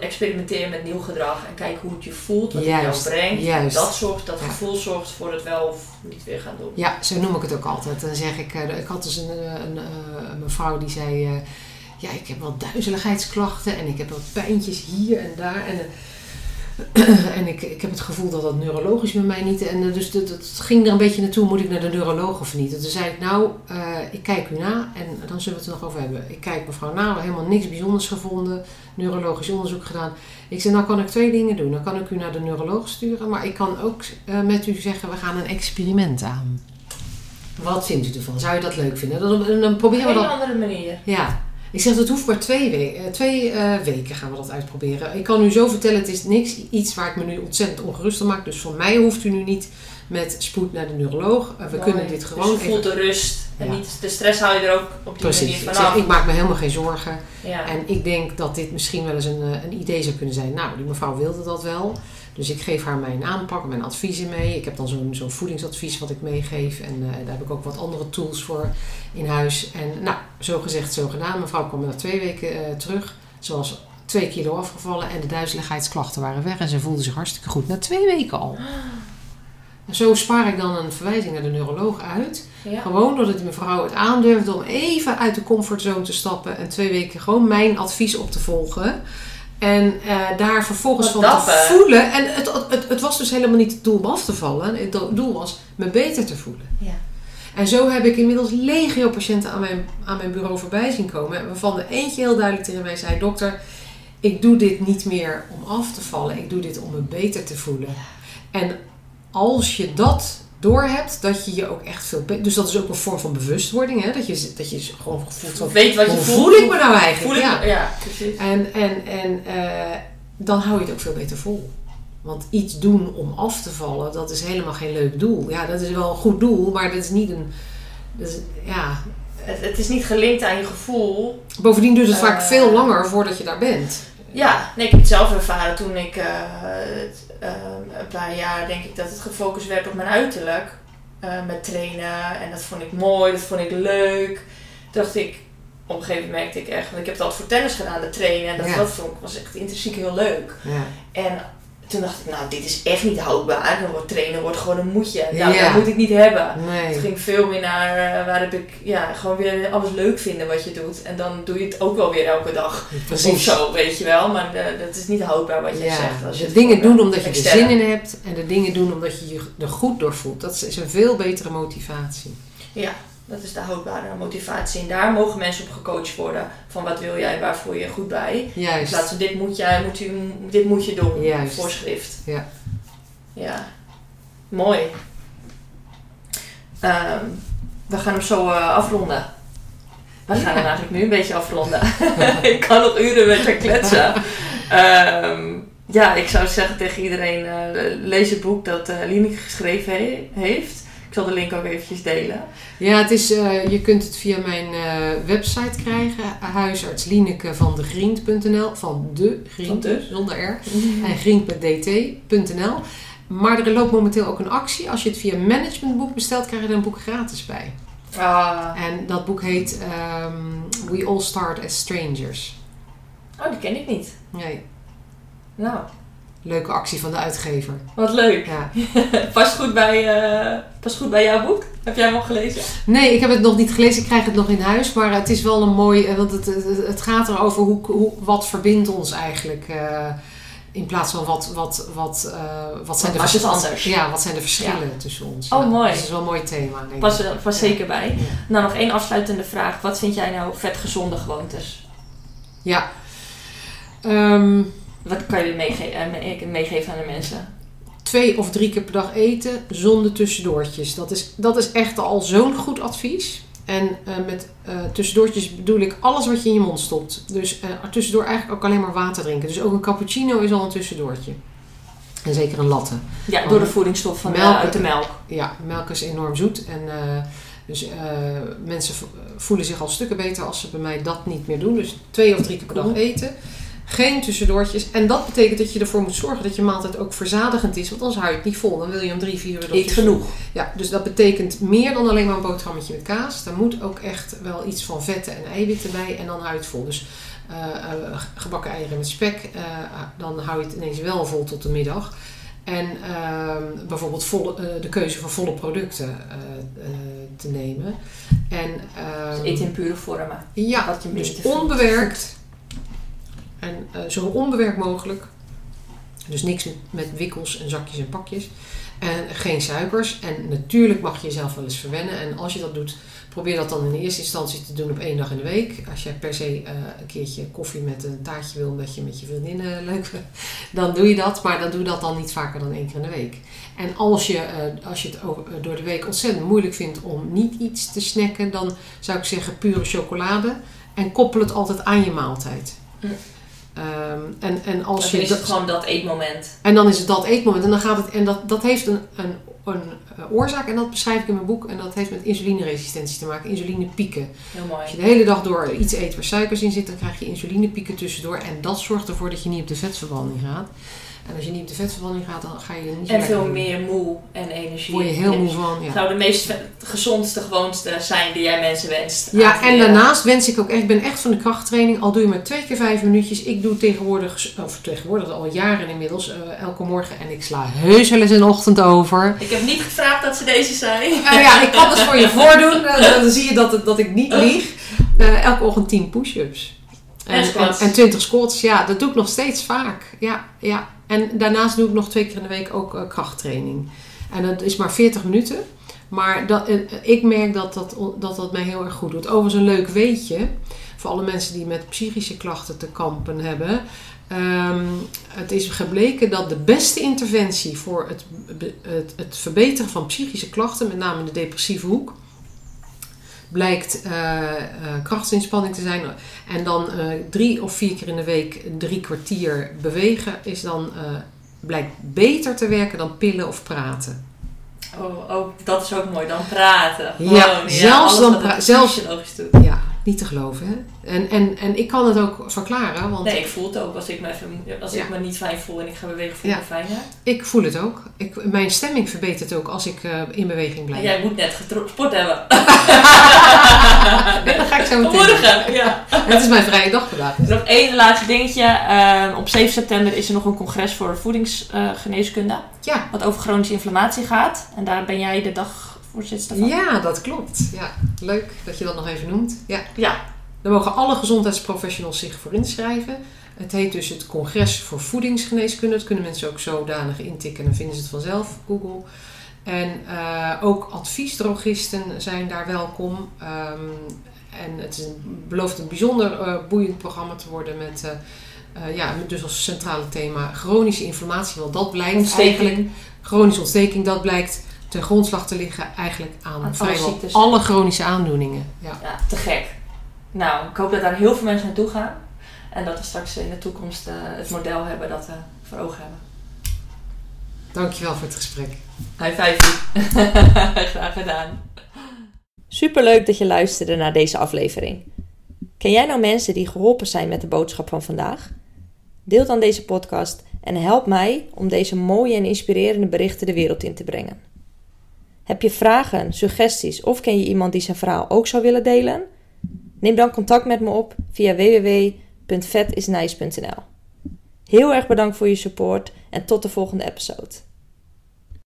S1: experimenteer met nieuw gedrag en kijk hoe het je voelt, wat het
S2: Juist,
S1: jou brengt.
S2: juist.
S1: Dat zorgt, dat
S2: Ja.
S1: gevoel zorgt voor het wel of niet weer gaan doen.
S2: Ja, zo noem ik het ook altijd. Dan zeg ik, ik had dus een, een, een mevrouw die zei, ja, ik heb wel duizeligheidsklachten en ik heb wat pijntjes hier en daar. En, [CLEARS THROAT] en ik, ik heb het gevoel dat dat neurologisch met mij niet. En eh, dus dat, dat ging er een beetje naartoe, moet ik naar de neuroloog of niet? En toen zei ik, nou, eh, ik kijk u na en dan zullen we het er nog over hebben. Ik kijk mevrouw na, helemaal niks bijzonders gevonden, neurologisch onderzoek gedaan. Ik zei, nou kan ik twee dingen doen. Dan kan ik u naar de neuroloog sturen, maar ik kan ook eh, met u zeggen, we gaan een experiment aan. Wat vindt u ervan? Zou je dat leuk vinden? Dan, dan
S1: Op
S2: proberen
S1: een
S2: we dat.
S1: andere manier.
S2: Ja. Ik zeg, dat hoeft maar twee, we- eh, twee eh, weken gaan we dat uitproberen. Ik kan u zo vertellen, het is niks, iets waar ik me nu ontzettend ongerust om maak. Dus voor mij hoeft u nu niet met spoed naar de neuroloog. Eh, we
S1: Mooi.
S2: kunnen dit
S1: Dus
S2: gewoon
S1: je voelt
S2: even...
S1: de rust en
S2: Ja.
S1: niet de stress hou je er ook op die
S2: Precies.
S1: manier
S2: Ik,
S1: vanaf.
S2: zeg, ik maak me helemaal geen zorgen.
S1: ja.
S2: En ik denk dat dit misschien wel eens een, eh, een idee zou kunnen zijn. Nou, die mevrouw wilde dat wel. Dus ik geef haar mijn aanpak, mijn adviezen mee. Ik heb dan zo'n zo'n voedingsadvies wat ik meegeef. En eh, daar heb ik ook wat andere tools voor in huis. En nou, zo gezegd, zo gedaan. Mevrouw kwam na twee weken terug. Ze was twee kilo afgevallen en de duizeligheidsklachten waren weg. En ze voelde zich hartstikke goed. Na twee weken al. En zo spaar ik dan een verwijzing naar de neuroloog uit.
S1: ja.
S2: Gewoon doordat die mevrouw het aandurfde om even uit de comfortzone te stappen en twee weken gewoon mijn advies op te volgen. En eh, daar vervolgens
S1: Wat
S2: van te voelen. En het, het, het was dus helemaal niet het doel om af te vallen. Het doel was me beter te voelen.
S1: Ja.
S2: En zo heb ik inmiddels legio patiënten aan mijn, aan mijn bureau voorbij zien komen. Waarvan er eentje heel duidelijk tegen mij zei: Dokter, ik doe dit niet meer om af te vallen. Ik doe dit om me beter te voelen. En als je dat doorhebt, dat je je ook echt veel beter... Dus dat is ook een vorm van bewustwording. Hè? Dat, je, dat je gewoon voelt van...
S1: Weet wat je voelt.
S2: voel ik me nou eigenlijk? Ja.
S1: me- ja, precies.
S2: En, en, en eh, dan hou je het ook veel beter vol. Want iets doen om af te vallen, dat is helemaal geen leuk doel. Ja, dat is wel een goed doel, maar dat is niet een... Dat is, ja.
S1: Het, het is niet gelinkt aan je gevoel.
S2: Bovendien duurt het vaak
S1: Eh.
S2: veel langer voordat je daar bent.
S1: Ja, nee, ik heb het zelf ervaren toen ik eh, het, eh, een paar jaar denk ik dat het gefocust werd op mijn uiterlijk. eh, met trainen en dat vond ik mooi, dat vond ik leuk. Toen dacht ik, op een gegeven moment merkte ik echt, want ik heb het altijd voor tennis gedaan, de trainen. En dat,
S2: Ja.
S1: dat vond ik, was echt intrinsiek heel leuk.
S2: Ja.
S1: En Toen dacht ik, nou, dit is echt niet houdbaar. Dan wordt trainen wordt gewoon een moedje. Nou,
S2: Ja.
S1: dat moet ik niet hebben. Het
S2: Nee.
S1: ging veel meer naar eh, waar heb ik ja, gewoon weer alles leuk vinden wat je doet. En dan doe je het ook wel weer elke dag. Of
S2: Precies.
S1: zo, weet je wel. Maar eh, dat is niet houdbaar wat jij zegt. Als je
S2: de
S1: het
S2: dingen doen omdat je er zin in hebt en de dingen doen omdat je je er goed door voelt. Dat is een veel betere motivatie.
S1: Ja, dat is de houdbare motivatie. En daar mogen mensen op gecoacht worden. Van wat wil jij, waar voel je je goed bij. In
S2: Juist.
S1: plaats van dit moet, jij, moet u, dit moet je doen.
S2: Juist.
S1: Voorschrift.
S2: Ja.
S1: Ja. Mooi. Ehm, we gaan hem zo eh, afronden. We gaan hem eigenlijk nu een beetje afronden. [LAUGHS] ik kan nog uren met haar kletsen. Ehm, ja, ik zou zeggen tegen iedereen, eh, lees het boek dat Lineke geschreven he- heeft. Ik zal de link ook eventjes delen.
S2: Ja, het is, eh, je kunt het via mijn eh, website krijgen. Huisarts Lieneke van de Griend.nl. Van de
S1: Van de.
S2: zonder R. En griend.dt.nl. Maar er loopt momenteel ook een actie. Als je het via managementboek bestelt, krijg je er een boek gratis bij.
S1: Ah,
S2: En dat boek heet ehm, We All Start as Strangers.
S1: oh, die ken ik niet.
S2: Nee,
S1: Nou,
S2: leuke actie van de uitgever.
S1: wat leuk.
S2: Ja. [LAUGHS]
S1: Past goed bij, past goed bij jouw boek? Heb jij hem al gelezen?
S2: Nee, ik heb het nog niet gelezen. Ik krijg het nog in huis. Maar het is wel een mooi... eh, Want het, het, het gaat erover hoe, hoe, wat verbindt ons eigenlijk. eh, in plaats van wat, wat, wat, wat zijn de
S1: Wat is
S2: vers-
S1: anders?
S2: Ja, wat zijn de verschillen tussen ons.
S1: Oh,
S2: Ja,
S1: mooi.
S2: Dat is wel een mooi thema. Denk ik.
S1: Pas, er- pas zeker bij. Nou, nog één afsluitende vraag. Wat vind jij nou vetgezonde gewoontes?
S2: Ja. Ehm,
S1: Wat kan je meege eh, me- meegeven aan de mensen?
S2: twee of drie keer per dag eten zonder tussendoortjes. Dat is, dat is echt al zo'n goed advies. En eh, met eh, tussendoortjes bedoel ik alles wat je in je mond stopt. Dus eh, tussendoor eigenlijk ook alleen maar water drinken. Dus ook een cappuccino is al een tussendoortje. En zeker een latte.
S1: Ja, door de voedingsstof van de,
S2: Melk.
S1: uit de melk.
S2: Ja, melk is enorm zoet. En eh, dus eh, mensen vo- voelen zich al stukken beter als ze bij mij dat niet meer doen. Dus twee of drie keer per dag eten. Geen tussendoortjes. En dat betekent dat je ervoor moet zorgen dat je maaltijd ook verzadigend is. Want anders hou je het niet vol. Dan wil je om drie, vier uur...
S1: Eet genoeg.
S2: Ja, dus dat betekent meer dan alleen maar een boterhammetje met kaas. Daar moet ook echt wel iets van vetten en eiwitten bij. En dan hou je het vol. Dus eh, eh, gebakken eieren met spek. eh, dan hou je het ineens wel vol tot de middag. En ehm, bijvoorbeeld volle, de keuze van volle producten te nemen. En, ehm,
S1: Dus eet in pure vormen.
S2: ja,
S1: wat je
S2: dus onbewerkt. En eh, zo onbewerkt mogelijk. Dus niks met, wikkels en zakjes en pakjes. En geen suikers. En natuurlijk mag je jezelf wel eens verwennen. En als je dat doet, probeer dat dan in eerste instantie te doen op één dag in de week. Als je per se eh, een keertje koffie met een taartje wil, omdat je met je vriendinnen leuk vindt, [LAUGHS] dan doe je dat. Maar dan doe dat dan niet vaker dan één keer in de week. En als je, eh, als je het eh, door de week ontzettend moeilijk vindt om niet iets te snacken, dan zou ik zeggen pure chocolade. En koppel het altijd aan je maaltijd. Ehm, en, en als
S1: Dus
S2: je
S1: dan is het
S2: dat-
S1: gewoon dat eetmoment.
S2: en dan is het dat eetmoment. En, dan gaat het, en dat, dat heeft een, een, een eh, oorzaak. En dat beschrijf ik in mijn boek. En dat heeft met insulineresistentie te maken. Insulinepieken.
S1: Heel mooi.
S2: Als je de hele dag door iets eet waar suikers in zit, dan krijg je insulinepieken tussendoor. En dat zorgt ervoor dat je niet op de vetverbranding gaat. En als je niet op de vetverbranding gaat, dan ga je niet
S1: En veel meer moe en energie.
S2: Word je heel moe van. Ja.
S1: zou de meest gezondste gewoonte zijn die jij mensen wenst.
S2: Ja, en daarnaast wens ik ook echt, ik ben echt van de krachttraining. Al doe je maar twee keer vijf minuutjes. Ik doe tegenwoordig, of tegenwoordig al jaren inmiddels, eh, elke morgen. En ik sla heus wel eens een ochtend over.
S1: Ik heb niet gevraagd dat ze deze zei.
S2: Nou ja, ik kan het voor je [LAUGHS] voordoen. Eh, Dan zie je dat, dat ik niet lieg. Eh, elke ochtend 10 push-ups.
S1: En squats.
S2: en 20 squats. Ja, dat doe ik nog steeds vaak. Ja, ja. En daarnaast doe ik nog twee keer in de week ook eh, krachttraining. En dat is maar 40 minuten. Maar dat, eh, ik merk dat dat, dat dat mij heel erg goed doet. Overigens een leuk weetje. Voor alle mensen die met psychische klachten te kampen hebben. Ehm, het is gebleken dat de beste interventie voor het, het, het verbeteren van psychische klachten, met name de depressieve hoek, blijkt eh, krachtsinspanning te zijn. En dan eh, drie of vier keer in de week drie kwartier bewegen is dan, blijkt beter te werken dan pillen of praten.
S1: Oh, oh, dat is ook mooi. Dan praten.
S2: Ja,
S1: Gewoon,
S2: zelfs dan
S1: wat het
S2: pra- zelfs-. Ja, niet te geloven. Hè? En, en, en ik kan het ook verklaren, want
S3: Nee, ik voel het ook. Als ik me, even, als ik me niet fijn voel en ik ga bewegen, voel ik
S2: Ja.
S3: me fijner.
S2: ik voel het ook. Ik, mijn stemming verbetert ook als ik eh, in beweging blijf.
S3: Jij moet net sport hebben.
S2: Nee, dat ga ik zo meteen.
S3: Morgen, ja.
S2: Het is mijn vrije dag vandaag.
S1: Nog één laatste dingetje. Ehm, op 7 september is er nog een congres voor voedingsgeneeskunde.
S2: Ja.
S1: wat over chronische inflammatie gaat. En daar ben jij de
S2: ja, dat klopt. Ja, leuk dat je dat nog even noemt. Ja.
S1: Ja.
S2: Daar mogen alle gezondheidsprofessionals zich voor inschrijven. Het heet dus het Congres voor Voedingsgeneeskunde. Dat kunnen mensen ook zodanig intikken, dan vinden ze het vanzelf op Google. En eh, ook adviesdrogisten zijn daar welkom. Ehm, en het is belooft een bijzonder eh, boeiend programma te worden met, eh, ja, dus als centrale thema chronische inflammatie. Want dat blijkt eigenlijk, chronische ontsteking, dat blijkt ten grondslag te liggen eigenlijk aan, vrijwel alle chronische aandoeningen. Ja.
S1: Ja, te gek. Nou, ik hoop dat daar heel veel mensen naartoe gaan. En dat we straks in de toekomst eh, het model hebben dat we voor ogen hebben.
S2: Dankjewel voor het gesprek.
S3: High five. [LAUGHS]
S1: Graag gedaan. Superleuk dat je luisterde naar deze aflevering. Ken jij nou mensen die geholpen zijn met de boodschap van vandaag? Deel dan deze podcast en help mij om deze mooie en inspirerende berichten de wereld in te brengen. Heb je vragen, suggesties of ken je iemand die zijn verhaal ook zou willen delen? Neem dan contact met me op via www.vetisnice.nl. Heel erg bedankt voor je support en tot de volgende episode.